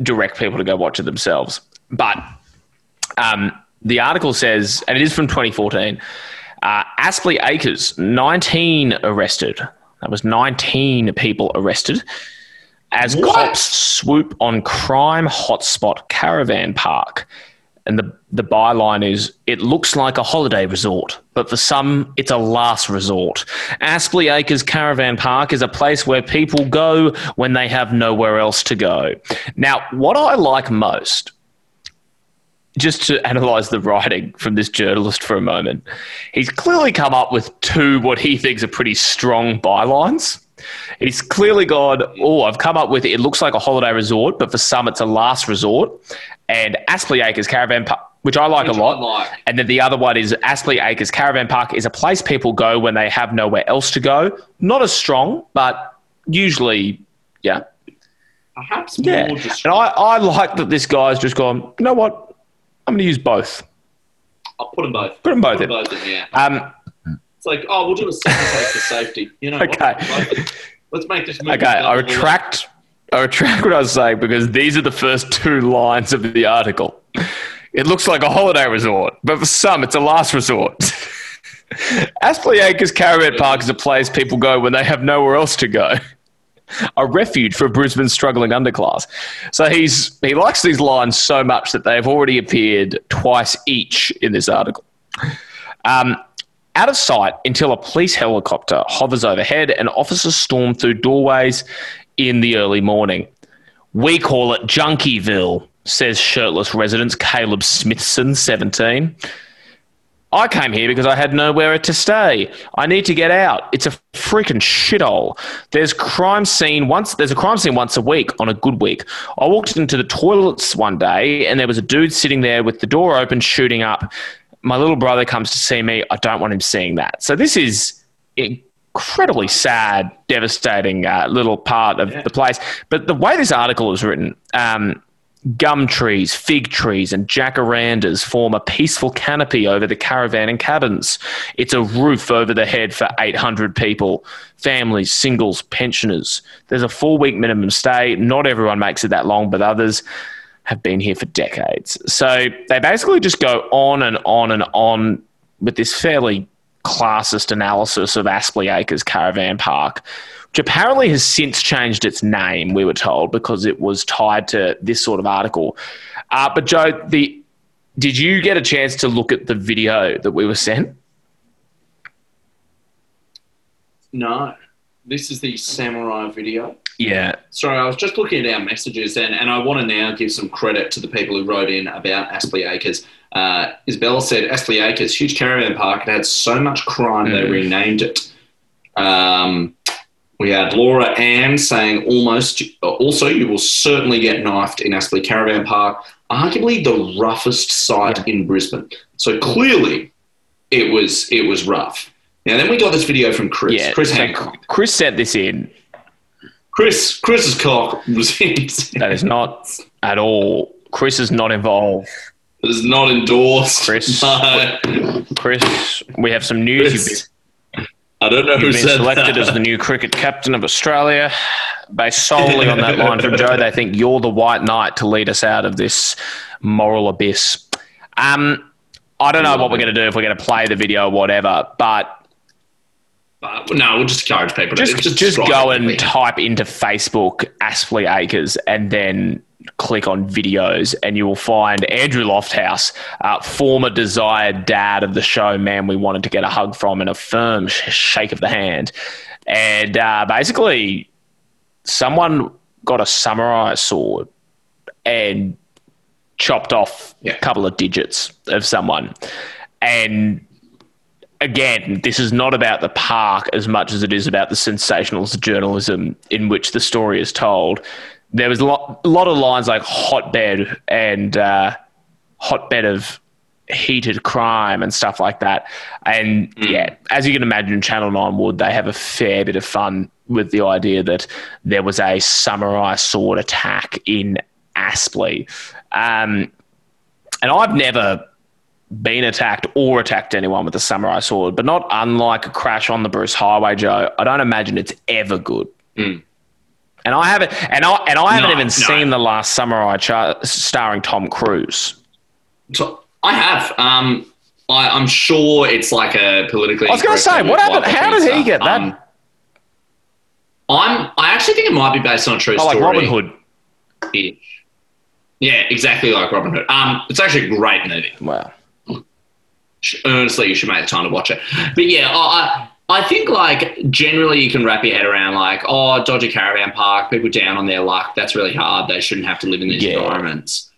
direct people to go watch it themselves. But um, the article says, and it is from 2014. Uh, Aspley Acres, 19 arrested. That was 19 people arrested as What? cops swoop on crime hotspot caravan park. and the, the byline is it looks like a holiday resort, but for some, it's a last resort. Aspley Acres Caravan Park is a place where people go when they have nowhere else to go. Now, what I like most, just to analyze the writing from this journalist for a moment, he's clearly come up with two what he thinks are pretty strong bylines. He's clearly gone, oh, I've come up with it it looks like a holiday resort, but for some, it's a last resort and Aspley Acres Caravan Park, which I like Which a lot. Like. And then the other one is Aspley Acres Caravan Park is a place people go when they have nowhere else to go. Not as strong, but usually, yeah, Perhaps yeah. more And. I, I like that this guy's just gone. You know what? I'm going to use both. I'll put them both. Put 'em both Put in. 'em both in. Yeah. Um, It's like, oh, we'll do a second take for safety. You know. what? Okay. Let's make this movie. okay, I retract. I retract what I was saying because these are the first two lines of the article. It looks like a holiday resort, but for some, it's a last resort. [LAUGHS] Aspley Acres Caravan Park is a place people go when they have nowhere else to go. [LAUGHS] A refuge for Brisbane's struggling underclass. So he's he likes these lines so much that they've already appeared twice each in this article. Um, out of sight until a police helicopter hovers overhead and officers storm through doorways in the early morning. We call it Junkieville, says shirtless resident Caleb Smithson, 17. I came here because I had nowhere to stay. I need to get out. It's a freaking shithole. There's crime scene once. There's a crime scene once a week on a good week. I walked into the toilets one day and there was a dude sitting there with the door open, shooting up. My little brother comes to see me. I don't want him seeing that. So this is incredibly sad, devastating uh, little part of the place. But the way this article is written, um, gum trees, fig trees, and jacarandas form a peaceful canopy over the caravan and cabins. It's a roof over the head for 800 people, families, singles, pensioners. There's a four week minimum stay. Not everyone makes it that long, but others have been here for decades. So they basically just go on and on and on with this fairly classist analysis of Aspley Acres Caravan Park, which apparently has since changed its name, we were told, because it was tied to this sort of article. Uh, but Joe, the did you get a chance to look at the video that we were sent? No, this is the samurai video. Yeah. Sorry, I was just looking at our messages, and, and I want to now give some credit to the people who wrote in about Aspley Acres. Uh, Isabella said, Aspley Acres, huge caravan park. It had so much crime they renamed it. Um, we had Laura Ann saying, almost, also, you will certainly get knifed in Aspley Caravan Park, arguably the roughest site in Brisbane. So clearly, it was it was rough. Now, then we got this video from Chris. Yeah. Chris so Hancock. Chris sent this in. Chris Chris's cock was [LAUGHS] in. That is not at all. Chris is not involved. It is not endorsed. Chris. [LAUGHS] No. Chris, we have some news. You've Chris. I don't know been, who you've been selected that. as the new cricket captain of Australia. Based solely on that line from Joe, they think you're the white knight to lead us out of this moral abyss. Um, I don't know what we're going to do if we're going to play the video or whatever, but Uh, no, we'll just encourage people just to just, describe go and type into Facebook Aspley Acres and then click on videos and you will find Andrew Lofthouse, uh, former desired dad of the show, man we wanted to get a hug from and a firm sh- shake of the hand. And uh, basically, someone got a samurai sword and chopped off Yeah. a couple of digits of someone. And again, this is not about the park as much as it is about the sensationalist journalism in which the story is told. There was a lot, a lot of lines like hotbed and uh, hotbed of heated crime and stuff like that. And yeah, as you can imagine, Channel 9 would, they have a fair bit of fun with the idea that there was a samurai sword attack in Aspley. Um, and I've never been attacked or attacked anyone with a samurai sword, but not unlike a crash on the Bruce Highway, Joe. I don't imagine it's ever good. And I haven't, and I and I haven't No, even no. seen the last Samurai starring Tom Cruise. So, I have. Um, I, I'm sure it's like a politically. I was gonna say, what happened- how did he get that? Um, I'm. I actually think it might be based on a true Oh, like story. Robin Hood. Yeah, exactly like Robin Hood. Um, it's actually a great movie. Wow. Earnestly, you should make the time to watch it. But yeah, I, I think like generally you can wrap your head around like, oh, Dodger Caravan Park, people down on their luck. That's really hard. They shouldn't have to live in these Yeah. environments.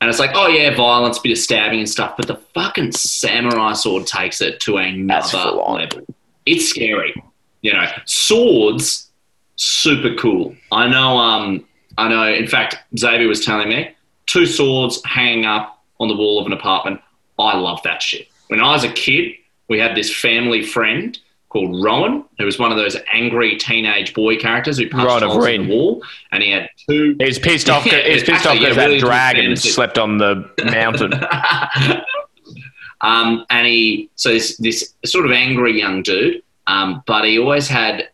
And it's like, oh yeah, violence, bit of stabbing and stuff. But the fucking samurai sword takes it to another level. It's scary. You know, swords, super cool. I know. Um, I know. In fact, Xavier was telling me two swords hanging up on the wall of an apartment. I love that shit. When I was a kid, we had this family friend called Rowan, who was one of those angry teenage boy characters who punched of holes in the wall, and he had two. He's pissed off. Yeah, he's pissed off because yeah, that really good dragon slept on the mountain. [LAUGHS] um, and he, so this, this sort of angry young dude, um, but he always had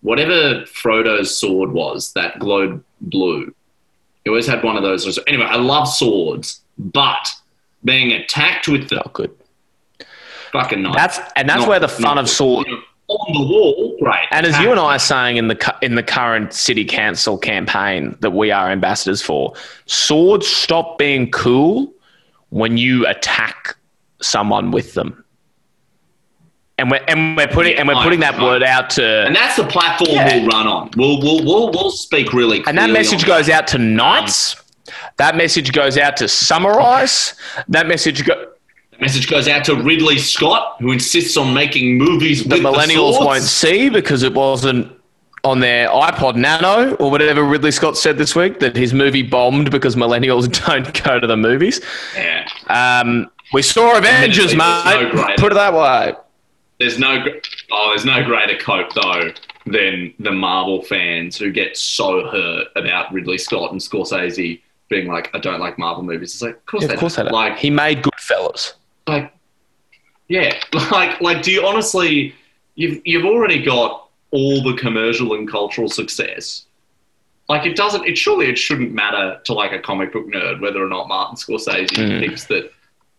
whatever Frodo's sword was that glowed blue. He always had one of those. Anyway, I love swords, but being attacked with them, Not good. Fucking nice. That's and that's Not- where the fun of good. sword. You know, on the wall, great. And as you and I are saying in the in the current city council campaign that we are ambassadors for, swords stop being cool when you attack someone with them. And we're and we're putting Yeah, and we're putting that word out to and that's the platform Yeah. we'll run on. We'll we'll we'll, we'll speak really. and that message goes that. out to knights. That message goes out to summarize. That message go- The message goes out to Ridley Scott, who insists on making movies the millennials the won't see because it wasn't on their iPod Nano or whatever Ridley Scott said this week that his movie bombed because millennials [LAUGHS] don't go to the movies. Yeah. Um, we saw Avengers, mate. no Put it that way. There's no oh, there's no greater cope though than the Marvel fans who get so hurt about Ridley Scott and Scorsese being like, I don't like Marvel movies. It's like, of course, Yeah, they of course, don't. Like, he made Goodfellas. Like, yeah, [LAUGHS] like, like, do you honestly? You've you've already got all the commercial and cultural success. Like, it doesn't. It surely it shouldn't matter to like a comic book nerd whether or not Martin Scorsese Mm. thinks that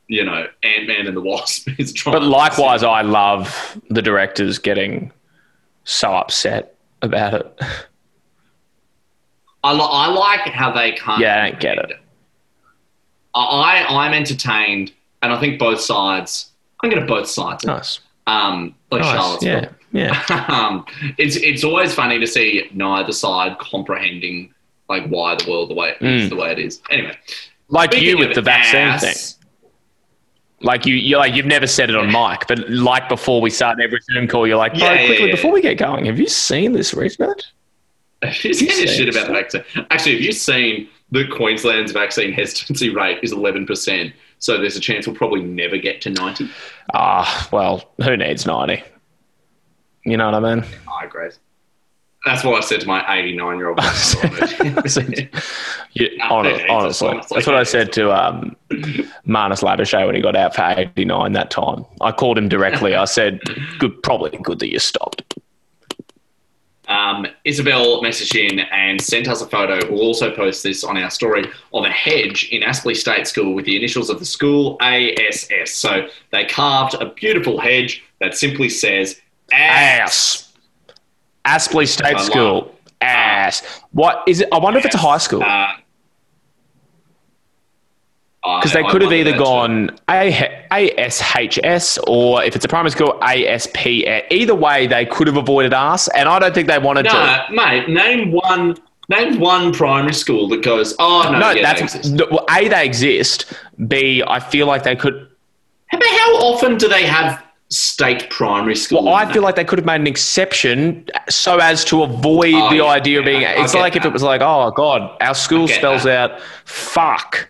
you know Ant Man and the Wasp [LAUGHS] is trying. But likewise, I love the directors getting so upset about it. I, li- I like how they can't. Yeah, I don't get it. I I'm entertained, and I think both sides. I'm going to both sides. Nice. Um, like Nice. Charlottesville. Yeah. Yeah. [LAUGHS] um, it's it's always funny to see neither side comprehending like why the world the way it is Mm. the way it is. Anyway, Like you with the vaccine ass, thing. Like you, you're like you've never said it on mic, but like before we start every Zoom call, you're like, Yeah, yeah, quickly yeah. before we get going, have you seen this research? Have you seen this shit about the vaccine? Actually, have you seen the Queensland's vaccine hesitancy rate is 11%? So there's a chance we'll probably never get to 90. Ah, well, who needs ninety? You know what I mean? I agree. That's what I said to my 89 year old. [LAUGHS] You, [LAUGHS] No, hon- who needs it? honestly, Honestly, that's what I said to um, [CLEARS THROAT] Marnus Labuschagne when he got out for 89 that time. I called him directly. I said, "Good, probably good that you stopped." Um, Isabel messaged in and sent us a photo. We'll also post this on our story of a hedge in Aspley State School with the initials of the school ASS. So they carved a beautiful hedge that simply says Ass. ass. Aspley State School. Ass. What is it? I wonder if it's a high school. Uh, Because they I- I could have either gone A- ASHS or if it's a primary school, ASP. Either way, they could have avoided us, and I don't think they wanted to. No, mate. Name one. Name one primary school that goes. Oh no, No, yeah, that's they exist. well, A, they exist. B, I feel like they could. How how often do they have state primary school? Well, I feel that? like they could have made an exception so as to avoid Oh, the yeah, idea of being. I it's get like if it was like, oh god, our school spells that. out fuck,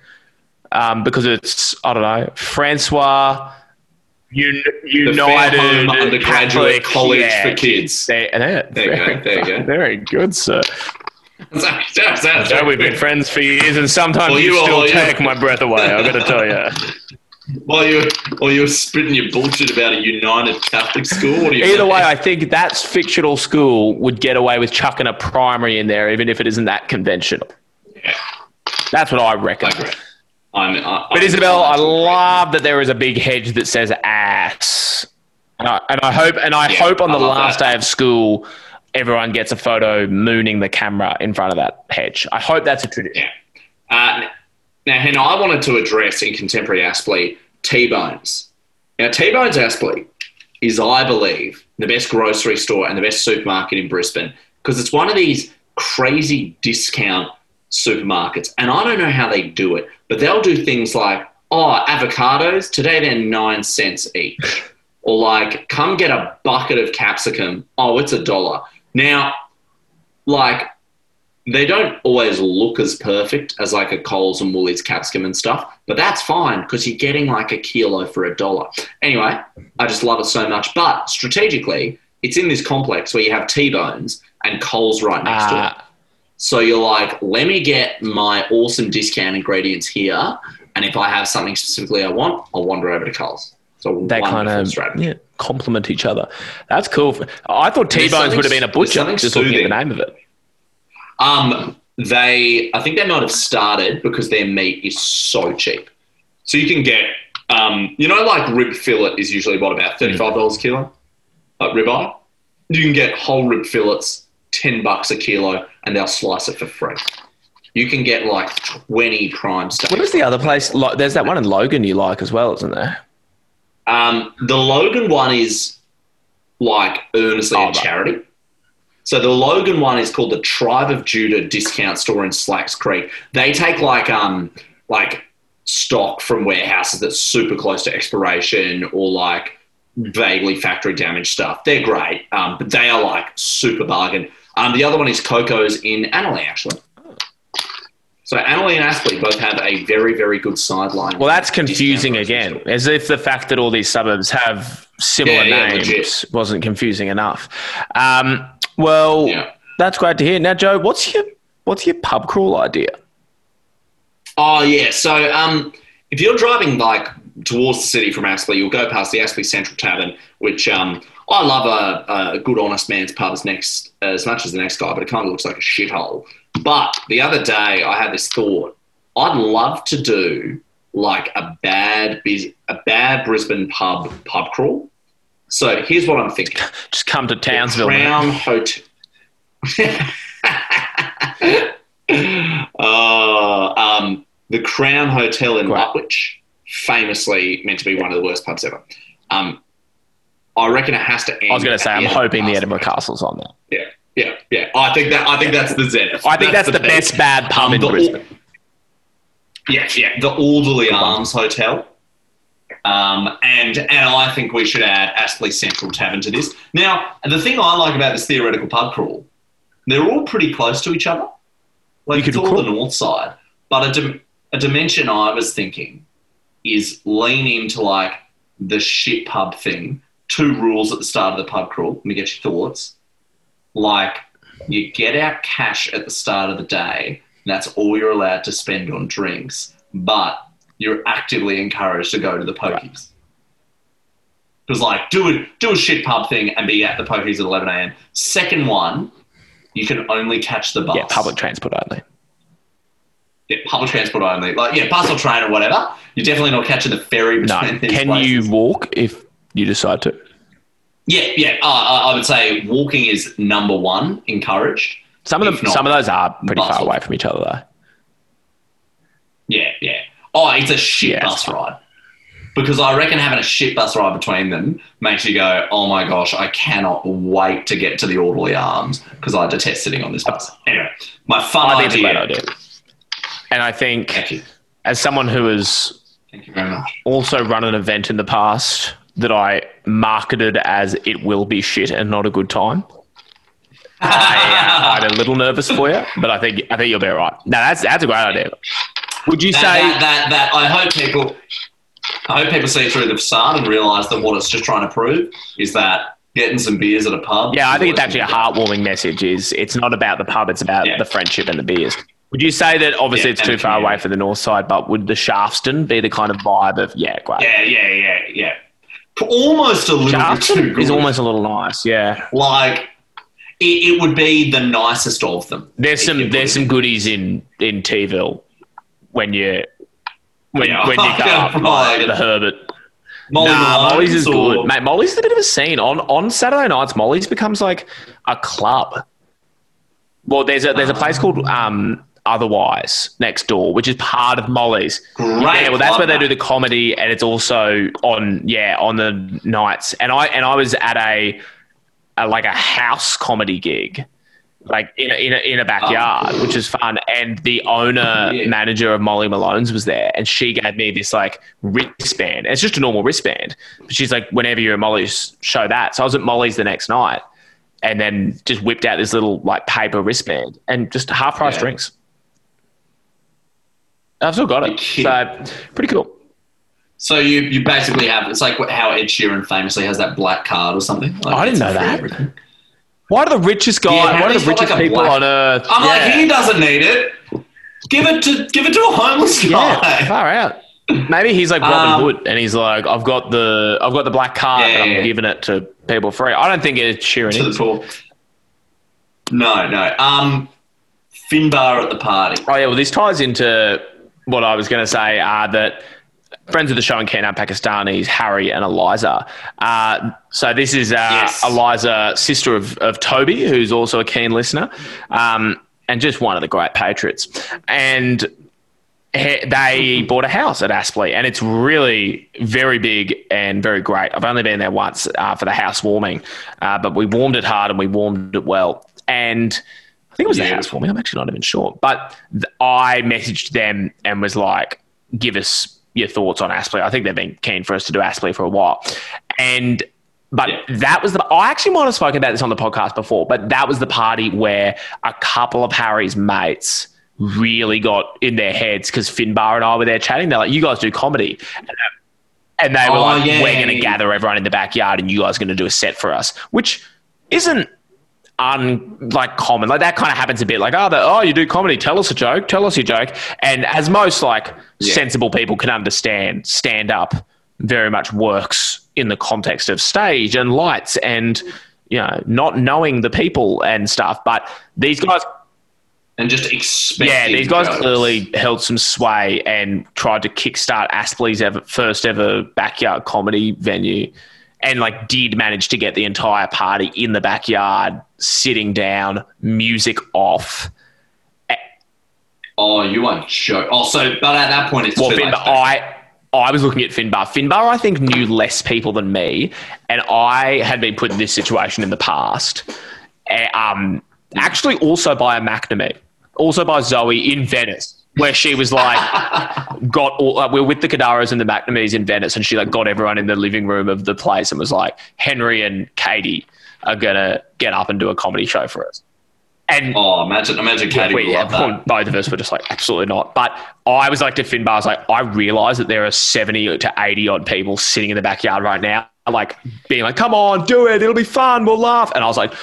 um, because it's I don't know, Francois. Un- United Fairholme Undergraduate Catholic, College yeah, for Kids. There, there, There you go, there you go. Very good, sir. [LAUGHS] So we've been friends for years, and sometimes Well, you, you still you- take my breath away. I've got to tell [LAUGHS] you. While you while you were spitting your bullshit about a United Catholic school, what do you Either way, I think that's fictional school would get away with chucking a primary in there, even if it isn't that conventional. Yeah. That's what I reckon. I I'm, I, But I'm- Isabel, I love that there is a big hedge that says ass, and I, and I hope and I Yeah, hope on the last that. day of school, everyone gets a photo mooning the camera in front of that hedge. I hope that's a tradition. Yeah. Uh, now, Hannah, I wanted to address in contemporary Aspley T Bones. Now, T Bones Aspley is, I believe, the best grocery store and the best supermarket in Brisbane because it's one of these crazy discount supermarkets. And I don't know how they do it, but they'll do things like, oh, avocados, today they're nine cents each. [LAUGHS] Or like, come get a bucket of capsicum. Oh, it's a dollar. Now, like, they don't always look as perfect as like a Coles and Woolies capsicum and stuff, but that's fine because you're getting like a kilo for a dollar. Anyway, I just love it so much. But strategically, it's in this complex where you have T-bones and Coles right next to ah, it. So you're like, let me get my awesome discount ingredients here, and if I have something specifically I want, I'll wander over to Coles. So They kind of yeah, complement each other. That's cool. I thought T Bones would have been a butcher, just looking at the name of it. Um, they, I think they might have started because their meat is so cheap. So you can get, um, you know, like rib fillet is usually what about thirty-five dollars a kilo, like ribeye. You can get whole rib fillets, ten bucks a kilo, and they'll slice it for free. You can get like twenty prime steaks. What is the other place? There's that one in Logan you like as well, isn't there? Um, the Logan one is like earnestly Oh, a charity. So the Logan one is called the Tribe of Judah Discount Store in Slacks Creek. They take like um like stock from warehouses that's super close to expiration or like vaguely factory damaged stuff. They're great, um, but they are like super bargain. Um, the other one is Coco's in Annerley, actually. So Annerley and Aspley both have a very, very good sideline. Well, that's confusing again. As if the fact that all these suburbs have similar Yeah, names wasn't confusing enough. Um, well, Yeah. that's great to hear. Now, Joe, what's your what's your pub crawl idea? Oh yeah. So um, if you're driving like towards the city from Aspley, you'll go past the Aspley Central Tavern, which um, I love a, a good honest man's pub as next as much as the next guy, but it kind of looks like a shithole. But the other day I had this thought: I'd love to do like a bad a bad Brisbane pub pub crawl. So here's what I'm thinking. [LAUGHS] Just come to Townsville. man. Crown Hotel. [LAUGHS] uh, um, the Crown Hotel in Great. Lutwyche, famously meant to be one of the worst pubs ever. Um, I reckon it has to end. I was going to say, I'm the hoping the Edinburgh Castle's on there. Yeah, yeah, yeah. I think that. I think that's the zenith. I think that's, the, peak. best bad pub Um, in the- Brisbane. Yeah, yeah, the Alderley Arms Hotel. Um, and and I think we should add Aspley Central Tavern to this. Now, the thing I like about this theoretical pub crawl, they're all pretty close to each other. Like You it's all crawl- the north side, but a, dim- a dimension I was thinking is lean into like the shit pub thing. Two rules at the start of the pub crawl. Let me get your thoughts. Like you get out cash at the start of the day. And that's all you're allowed to spend on drinks, but you're actively encouraged to go to the pokies. Because like do a do a shit pub thing and be at the pokies at 11 a.m. Second one, you can only catch the bus. Yeah, public transport only. Yeah, public transport only. Like yeah, bus or train or whatever. You're definitely not catching the ferry No. between these Can places. you walk if you decide to? Yeah, yeah. Uh, I I would say walking is number one, encouraged. Some of them, some of those are pretty far away from each other, though. Yeah, yeah. Oh, it's a shit Yeah, bus ride. Because I reckon having a shit bus ride between them makes you go, oh my gosh, I cannot wait to get to the Alderley Arms because I detest sitting on this bus. Anyway, my fun I think it's a idea. idea. And I think, as someone who has Thank you very much. also run an event in the past that I marketed as it will be shit and not a good time. I, uh, I'm a little nervous for you, but I think I think you'll be all right. No, that's that's a great idea. Would you That, say? that, that, that, I hope people, I hope people see through the facade and realise that what it's just trying to prove is that getting some beers at a pub. yeah, I think it's actually a heartwarming message. Is it's not about the pub; it's about Yeah. the friendship and the beers. Would you say that obviously Yeah, it's too far away for the north side, but would the Shafston be the kind of vibe of yeah, great? Yeah, yeah, yeah, yeah. Almost a little bit too good. is almost a little nice. Yeah, like it, it would be the nicest of them. there's some there's some goodies in in T-ville when you when Yeah. when you go Yeah, up [LAUGHS] right. like the Herbert. Molly nah, Molly's is or- good, mate. Molly's a bit of a scene on on Saturday nights. Molly's becomes like a club. Well, there's a there's a place called um otherwise next door, which is part of Molly's. Great. Yeah, well, that's where they do the comedy, and it's also on yeah on the nights. And I and I was at a, a like a house comedy gig, like in a, in a, in a backyard, oh. which is fun. And the owner Yeah. manager of Molly Malone's was there, and she gave me this like wristband. It's just a normal wristband, but she's like, whenever you're at Molly's, show that. So I was at Molly's the next night. And then just whipped out this little like paper wristband and just half price Yeah. drinks. I've still got it. So pretty cool. So you you basically have it's like how Ed Sheeran famously has that black card or something. Like, I didn't know that. everything. Why are the richest guy? Yeah, why are the richest like people black- on earth? I'm yeah. like he doesn't need it. Give it to give it to a homeless yeah, guy. far out. Maybe he's like Robin Um, Hood, and he's like, I've got the I've got the black card, Yeah, and I'm yeah. giving it to people free. I don't think it's Sheeran. to the poor. No, no. Um, Finbar at the party. Oh yeah, well this ties into what I was going to say. Uh, that friends of the show in Kenya, Pakistanis, Harry and Eliza. Uh, so this is uh, Yes. Eliza, sister of, of Toby, who's also a keen listener, um, and just one of the great patriots. And he- they bought a house at Aspley, and it's really very big and very great. I've only been there once uh, for the house warming, uh, but we warmed it hard and we warmed it well. And I think it was the Yeah. house warming. I'm actually not even sure, but th- I messaged them and was like, "Give us your thoughts on Aspley." I think they've been keen for us to do Aspley for a while, and. But Yeah. that was the. I actually might have spoken about this on the podcast before, but that was the party where a couple of Harry's mates really got in their heads because Finbar and I were there chatting. They're like, "You guys do comedy," and, uh, and they were Oh, like, yeah, "We're going to gather everyone in the backyard, and you guys are going to do a set for us," which isn't un like common. Like that kind of happens a bit. Like, oh, the, oh, you do comedy. Tell us a joke. Tell us your joke. And as most like sensible people can understand, stand up very much works in the context of stage and lights and you know not knowing the people and stuff. But these guys And just expect. yeah, these guys clearly held some sway and tried to kickstart Aspley's ever, first ever backyard comedy venue, and like did manage to get the entire party in the backyard, sitting down, music off. Oh, you won't joke. Oh, so but at that point it's Well, too. Finbar, I I was looking at Finbar. Finbar, I think, knew less people than me, and I had been put in this situation in the past. Eh, Um, actually, also by a McNamee, also by Zoe in Venice, where she was like, [LAUGHS] got all. We were with the Kadaras and the McNamees in Venice, and she like got everyone in the living room of the place and was like, Henry and Katie are gonna get up and do a comedy show for us. And Oh, imagine, imagine Katie we, would yeah, love that. both of us were just like, absolutely not. But I was like to Finbar, I was like, I realize that there are 70 to 80 odd people sitting in the backyard right now, like being like, come on, do it. It'll be fun. We'll laugh. And I was like,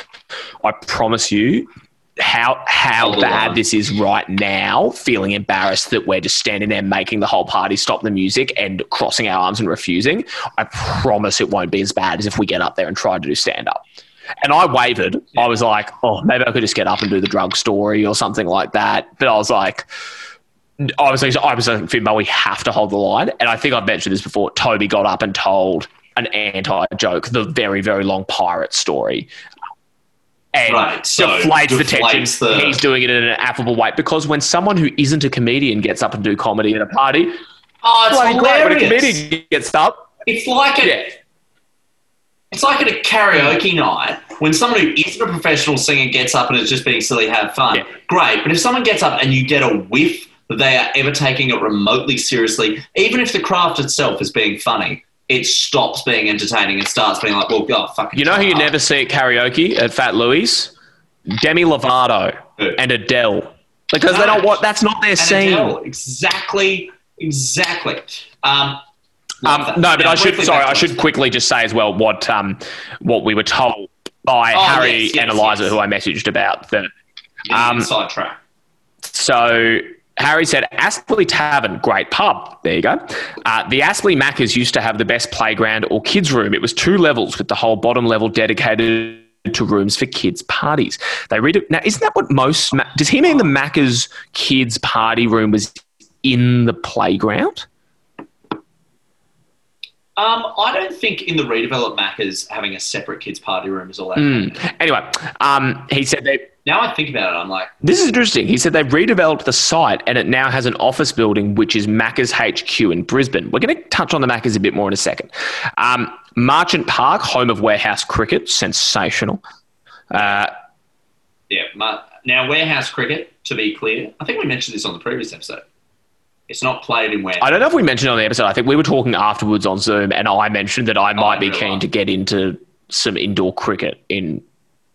I promise you, how how bad this is right now, feeling embarrassed that we're just standing there making the whole party stop the music and crossing our arms and refusing. I promise it won't be as bad as if we get up there and try to do stand up. And I wavered. I was like, oh, maybe I could just get up and do the drug story or something like that. But I was like, I was like, I was like, Finbar, we have to hold the line. And I think I've mentioned this before. Toby got up and told an anti joke, the very, very long pirate story. And Right, so deflates the tension. the- He's doing it in an affable way because when someone who isn't a comedian gets up and do comedy at a party, Oh, it's bloody great when a comedian gets up. It's like a, Yeah. it's like at a karaoke night when someone who isn't a professional singer gets up and is just being silly, have fun. Yeah. Great, but if someone gets up and you get a whiff that they are ever taking it remotely seriously, even if the craft itself is being funny, it stops being entertaining and starts being like, well, God, fucking. You know who you never see at karaoke at Fat Louis? Demi Lovato Who? and Adele. Because they don't want that's not their scene. Adele, exactly, exactly. Um, Um, no, but I should sorry, I should quickly just say as well what um what we were told by Oh, Harry yes, yes, and Eliza, yes. who I messaged about the um, Inside track. So Harry said, Aspley Tavern, great pub. There you go. Uh, the Aspley Maccas used to have the best playground or kids' room. It was two levels with the whole bottom level dedicated to rooms for kids' parties. They read it. Now, isn't that what most. Does he mean the Macca's kids' party room was in the playground? Um, I don't think in the redeveloped Macca's having a separate kids party room is all that. Mm. Anyway, um, he said they. Now I think about it, I'm like, This is interesting. He said they've redeveloped the site and it now has an office building, which is Macca's HQ in Brisbane. We're going to touch on the Macca's a bit more in a second. Um, Marchant Park, home of warehouse cricket, sensational. Uh, yeah. Now warehouse cricket, to be clear, I think we mentioned this on the previous episode. It's not played in warehouse. I don't know if we mentioned it on the episode. I think we were talking afterwards on Zoom, and I mentioned that I might be really keen to get into some indoor cricket in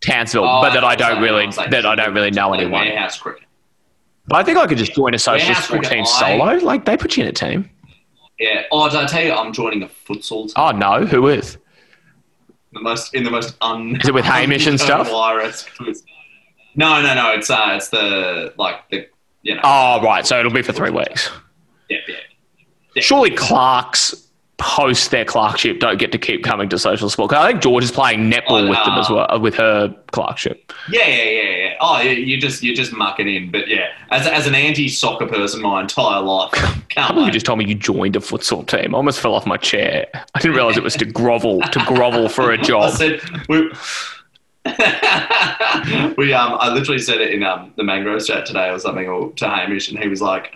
Townsville, Oh, but that I was don't really saying that I don't really know anyone. Warehouse cricket. But I think I could just join a social cricket, team I- solo. Like they put you in a team. Yeah. Oh, did I tell you I'm joining a futsal team? Oh no, who with? the most in the most un. Is it with Hamish and stuff? No, no, no. It's uh, it's the like the you know. Oh right, so it'll be for three weeks. Yeah, yeah. Surely Clark's post their clerkship don't get to keep coming to social sport. I think George is playing netball Oh, with them as well, uh, with her clerkship. Yeah, yeah, yeah, yeah. Oh, you- you just you're just mucking in, but yeah, as as an anti-soccer person, my entire life, [LAUGHS] come You just told me you joined a futsal team. I almost fell off my chair. I didn't realize it was to grovel to grovel for a [LAUGHS] job. said [LAUGHS] we. um, I literally said it in um the mangrove chat today or something, or to Hamish, and he was like,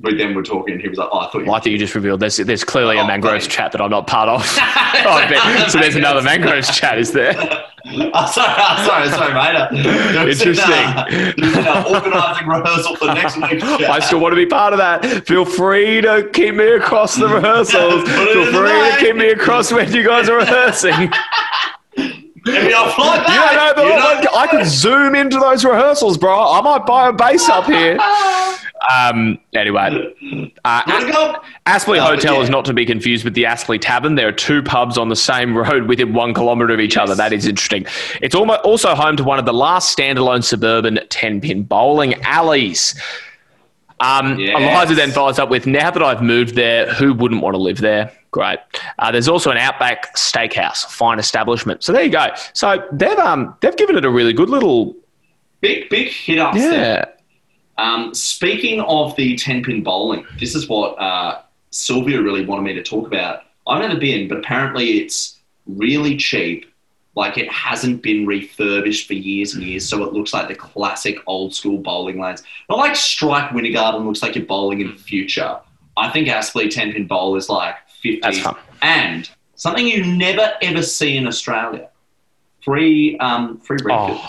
we then were talking, he was like, oh, I thought you. Well, I think you just revealed there's there's clearly a Oh, mangroves thanks. chat that I'm not part of. [LAUGHS] [LAUGHS] Oh, so there's another mangroves chat, is there? Oh, sorry, oh, sorry, sorry, mate. There was an, uh, there was an, uh, organising rehearsal for next. I still want to be part of that. Feel free to keep me across the rehearsals. Feel free to keep me across when you guys are rehearsing. Fly You back. know, You don't I could zoom into those rehearsals, bro. I might buy a base up here. [LAUGHS] Um. Anyway, uh, go? Aspley Hotel yeah. is not to be confused with the Aspley Tavern. There are two pubs on the same road within one kilometre of each other. That is interesting. It's also home to one of the last standalone suburban 10 pin bowling alleys. Um, Yes. Eliza then follows up with Now that I've moved there, who wouldn't want to live there? Great. Uh, there's also an Outback Steakhouse, fine establishment. So there you go. So they've um they've given it a really good little Big, big hit ups there. Um, speaking of the 10 pin bowling, this is what uh, Sylvia really wanted me to talk about. I've never been, but apparently it's really cheap. Like it hasn't been refurbished for years and years, so it looks like the classic old school bowling lanes. Not like Strike Winter Garden looks like you're bowling in the future. I think Aspley 10 pin bowl is like 50. That's fun. And something you never ever see in Australia free, um, free refills.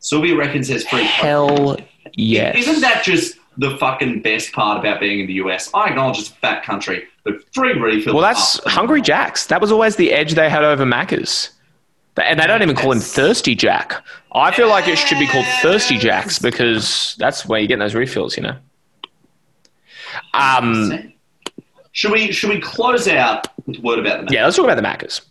Sylvia reckons there's free. Hell yes. Isn't that just the fucking best part about being in the US? I acknowledge it's a fat country, but free refills. Well, that's Hungry Jacks. That was always the edge they had over Macca's. And they don't even call him Thirsty Jack. I feel like it should be called Thirsty Jacks because that's where you get those refills, you know. Um, Should we should we close out with a word about the yeah, let's talk about the Macca's.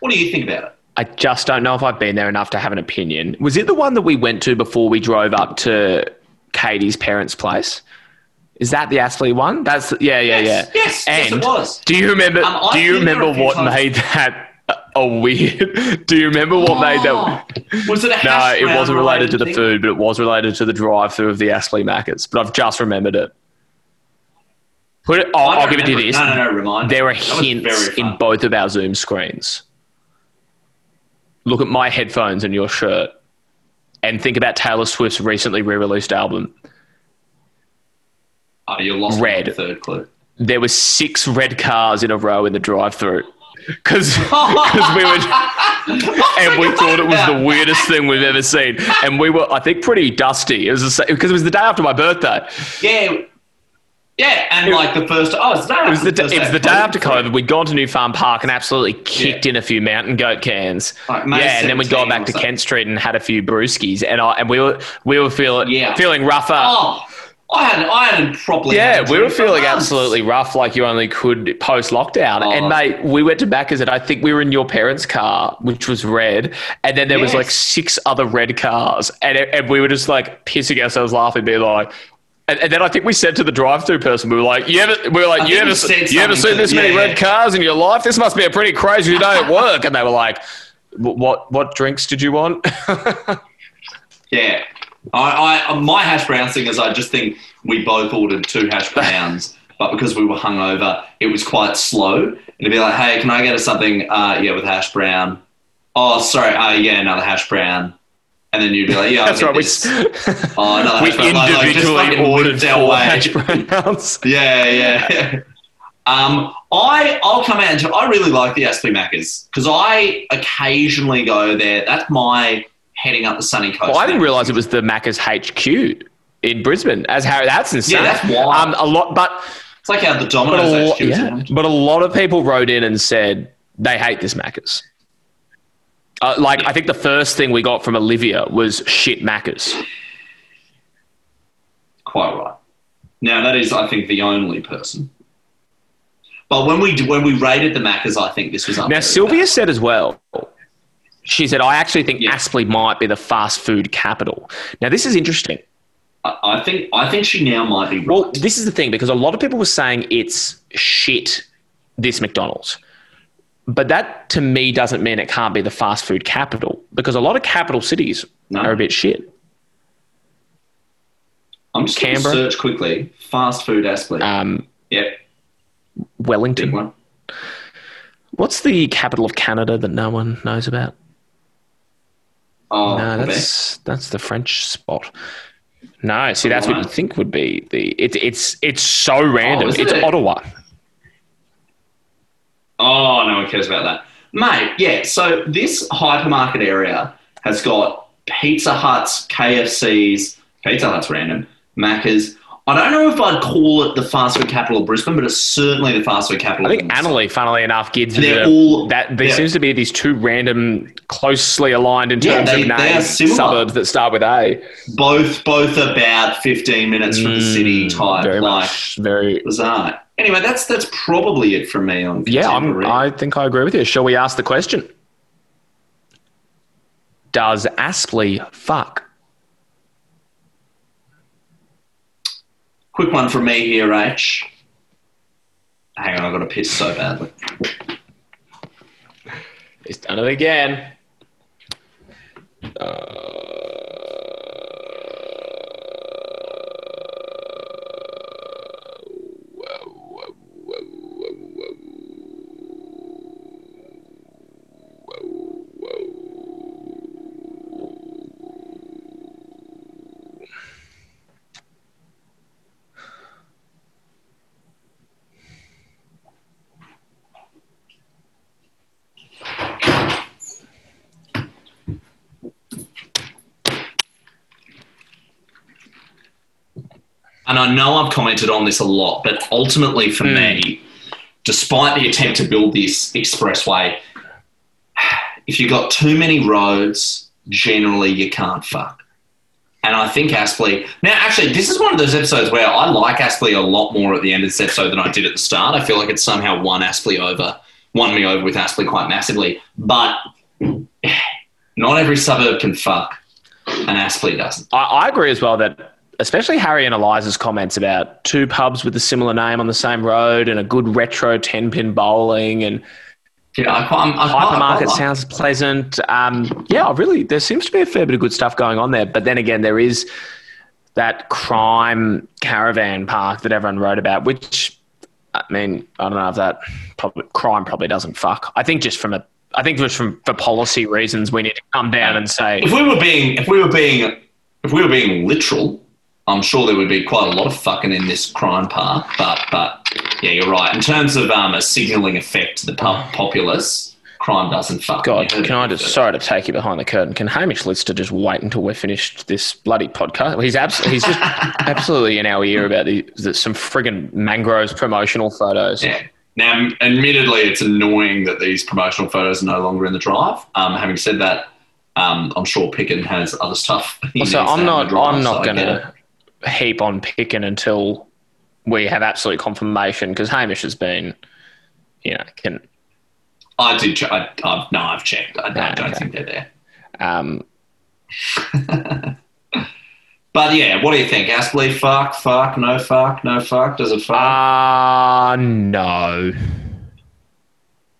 What do you think about it? I just don't know if I've been there enough to have an opinion. Was it the one that we went to before we drove up to Katie's parents' place? Is that the Aspley one? That's yeah, yeah, Yes, yeah. yes, yes, and it was. Do you remember? Um, do you been there a remember what times. made that a, weird? [LAUGHS] Do you remember what made that? Oh, [LAUGHS] was it a No, it wasn't related to the thing? food, but it was related to the drive-through of the Aspley Maccas. But I've just remembered it. Put it. I'll, I I'll give it to you this. No, no, no. Remind. There are hints in both of our Zoom screens. Look at my headphones and your shirt, and think about Taylor Swift's recently re-released album. Oh, you lost Red. the third clue. There were six red cars in a row in the drive-through. Because [LAUGHS] we were, and we thought it was the weirdest thing we've ever seen, and we were, I think, pretty dusty. It was because it was the day after my birthday. Yeah, yeah, and like the first. Oh, it's the day It was the, first it was the day after COVID. We'd gone to New Farm Park and absolutely kicked Yeah. in a few mountain goat cans. Like yeah, and then we'd gone back to. Kent Street and had a few brewskis, and I, and we were we were feeling Yeah. feeling rougher. Oh, I hadn't. I hadn't properly. Yeah, had we were feeling months. absolutely rough, like you only could post lockdown. Oh. And mate, we went to Macca's, and I think we were in your parents' car, which was red, and then there was like six other red cars, and and we were just like pissing ourselves laughing, being like. And, and then I think we said to the drive-through person, we were like, "You ever?" We were like, I "You ever? You ever seen this many yeah, red cars in your life? This must be a pretty crazy day at [LAUGHS] work." And they were like, "What? What drinks did you want?" [LAUGHS] Yeah, I, I my hash brown thing is I just think we both ordered two hash [LAUGHS] browns but because we were hungover, it was quite slow. And it'd be like, hey, can I get us something? Uh, yeah, with hash brown. Oh, sorry. Uh, yeah, another hash brown. And then you'd be like, yeah, That's get right. We, this. [LAUGHS] Oh, another we hash brown. Like- like, individually ordered our four way. hash [LAUGHS] browns. Yeah, yeah. um, I I'll come out and tell, I really like the Aspley Maccas because I occasionally go there. That's my heading up the sunny coast. Well, I didn't realise it was the Macca's HQ in Brisbane. As Harry, that's insane. Yeah, that's wild. Um, a lot, but It's like how the but a, Domino's lot, HQ yeah, but a lot of people wrote in and said they hate this Macca's. Uh, like I think the first thing we got from Olivia was shit Macca's. Quite right. Now that is, I think, the only person. But when we when we rated the Maccas, I think this was up. Now. Sylvia said as well. She said, "I actually think Yeah. Aspley might be the fast food capital." Now this is interesting. I, I think I think she now might be right. Well, this is the thing because a lot of people were saying it's shit. This McDonald's. But that to me doesn't mean it can't be the fast food capital because a lot of capital cities No. are a bit shit. I'm just going to search quickly. Fast food Aspley. Um, yep, Wellington. one. What's the capital of Canada that no one knows about? Oh, no, Quebec. that's that's the French spot. No, see, that's what you think would be the. It's it's it's so oh, random. Oh, it's it? Ottawa. Oh, no one cares about that. Mate, yeah, so this hypermarket area has got Pizza Huts, KFCs, Pizza Hut's random, Macca's. I don't know if I'd call it the fast food capital of Brisbane, but it's certainly the fast food capital I think. Annerley, funnily enough, gives They're the- all- that. There yeah. seems to be these two random, closely aligned in Yeah, terms they- of names, suburbs that start with A. Both both about 15 minutes from the city type. Mm, Very like, much, very. bizarre. Anyway, that's that's probably it from me on Yeah, I'm. I think I agree with you. Shall we ask the question? Does Aspley fuck? Quick one from me here, eh? H. Hang on, I've got to piss so badly. He's done it again. Uh, and I know I've commented on this a lot, but ultimately for hmm. me, despite the attempt to build this expressway, if you've got too many roads, generally you can't fuck. And I think Aspley. Now, actually, this is one of those episodes where I like Aspley a lot more at the end of this episode than I did at the start. I feel like it's somehow won Aspley over, won me over with Aspley quite massively. But [SIGHS] not every suburb can fuck, and Aspley doesn't. I, I agree as well that, especially Harry and Eliza's comments about two pubs with a similar name on the same road and a good retro 10 pin bowling and Yeah, I quite, I quite, I hypermarket sounds pleasant. Um, yeah, really, there seems to be a fair bit of good stuff going on there. But then again, there is that crime caravan park that everyone wrote about, which I mean, I don't know if that probably, crime probably doesn't fuck. I think just from a, I think just from for policy reasons, we need to come down and say, if we were being if we were being if we were being literal, I'm sure there would be quite a lot of fucking in this crime park. But but yeah, you're right. In terms of um, a signalling effect to the populace, crime doesn't fuck. God, can I just sorry to take you behind the curtain? Can Hamish Lister just wait until we're finished this bloody podcast? He's abs- he's just [LAUGHS] absolutely in our ear about the, the some friggin' mangroves promotional photos. Yeah. Now, admittedly, it's annoying that these promotional photos are no longer in the drive. Um, having said that, um, I'm sure Picken has other stuff. he needs so I'm not drive, I'm not going to heap on picking until we have absolute confirmation because Hamish has been, you know, can I did. Ch- I, I've, no, I've checked. I, I Ah, don't okay. think they're there. um, [LAUGHS] But yeah, what do you think? Aspley, fuck, fuck, no fuck, no fuck. Does it fuck? uh no.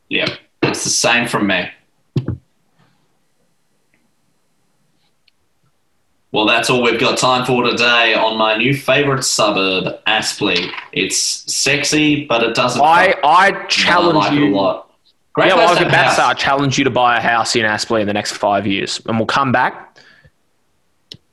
yeah, it's the same from me. Well, that's all we've got time for today on my new favourite suburb, Aspley. It's sexy, but it doesn't. I, I I challenge like it a you. lot. Great Yeah, well, I was to about to say, a I challenge you to buy a house in Aspley in the next five years, and we'll come back.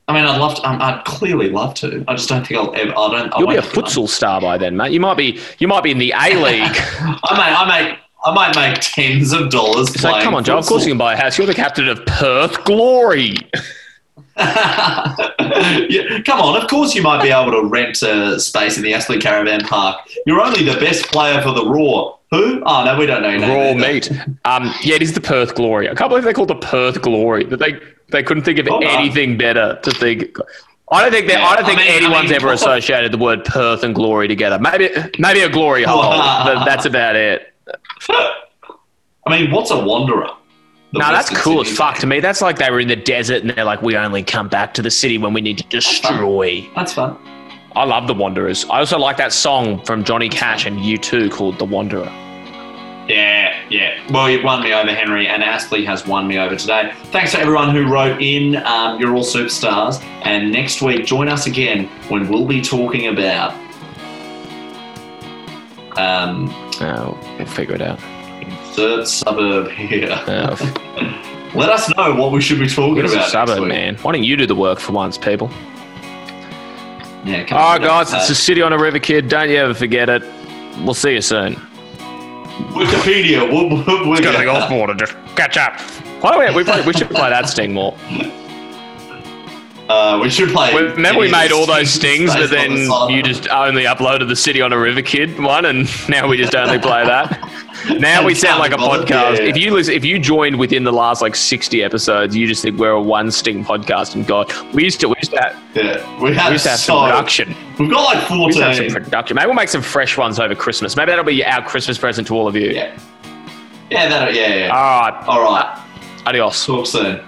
I mean, I'd love to. Um, I'd clearly love to. I just don't think I'll ever. I don't. You'll be a futsal star by then, mate. You might be. You might be in the A [LAUGHS] League. I might. I might. I might make tens of dollars. So playing come on, Joe. Of course you can buy a house. You're the captain of Perth Glory. [LAUGHS] [LAUGHS] yeah, come on, of course you might be able to rent a space in the Aspley Caravan Park. You're only the best player for the Raw. Who? Oh no, we don't know. Raw meat. Um, yeah, it is the Perth Glory. I can't believe they called the Perth Glory. That they they couldn't think of Oh, no. anything better to think. I don't think that. Yeah, I don't I think mean- I anyone's mean, ever [LAUGHS] associated the word Perth and glory together. Maybe maybe a glory hole, but that's about it. [LAUGHS] I mean, what's a wanderer? No, that's cool as fuck to me. That's like they were in the desert and they're like, we only come back to the city when we need to destroy. That's fun. I love The Wanderers. I also like that song from Johnny Cash and U2 called The Wanderer. Yeah, yeah. Well, you've won me over, Henry, and Aspley has won me over today. Thanks to everyone who wrote in. Um, you're all superstars. And next week, join us again when we'll be talking about. Um, Oh, we'll figure it out. Third suburb here. [LAUGHS] Let us know what we should be talking It's a about. next suburb, week. man. Why don't you do the work for once, people? Yeah, come All on, right, guys, it's a city on a river, kid. Don't you ever forget it. We'll see you soon. Wikipedia. We'll, we'll, we'll Go to the golf board and just catch up. Why don't we? We, play, we should play that sting more. [LAUGHS] Uh, we should play. Remember, we made all those [LAUGHS] stings but then the you just only uploaded the City on a River Kid one, and [LAUGHS] now we just only play that. Now we sound like a bothered. podcast. Yeah, yeah. If you listen, if you joined within the last like sixty episodes, you just think we're a one sting podcast. And God, we used to we used to have, Yeah, we we used to have so, some production. We've got like fourteen. We have some production. Maybe we'll make some fresh ones over Christmas. Maybe that'll be our Christmas present to all of you. Yeah. Yeah, that, yeah, yeah. All right. All right. Adios. Talk soon.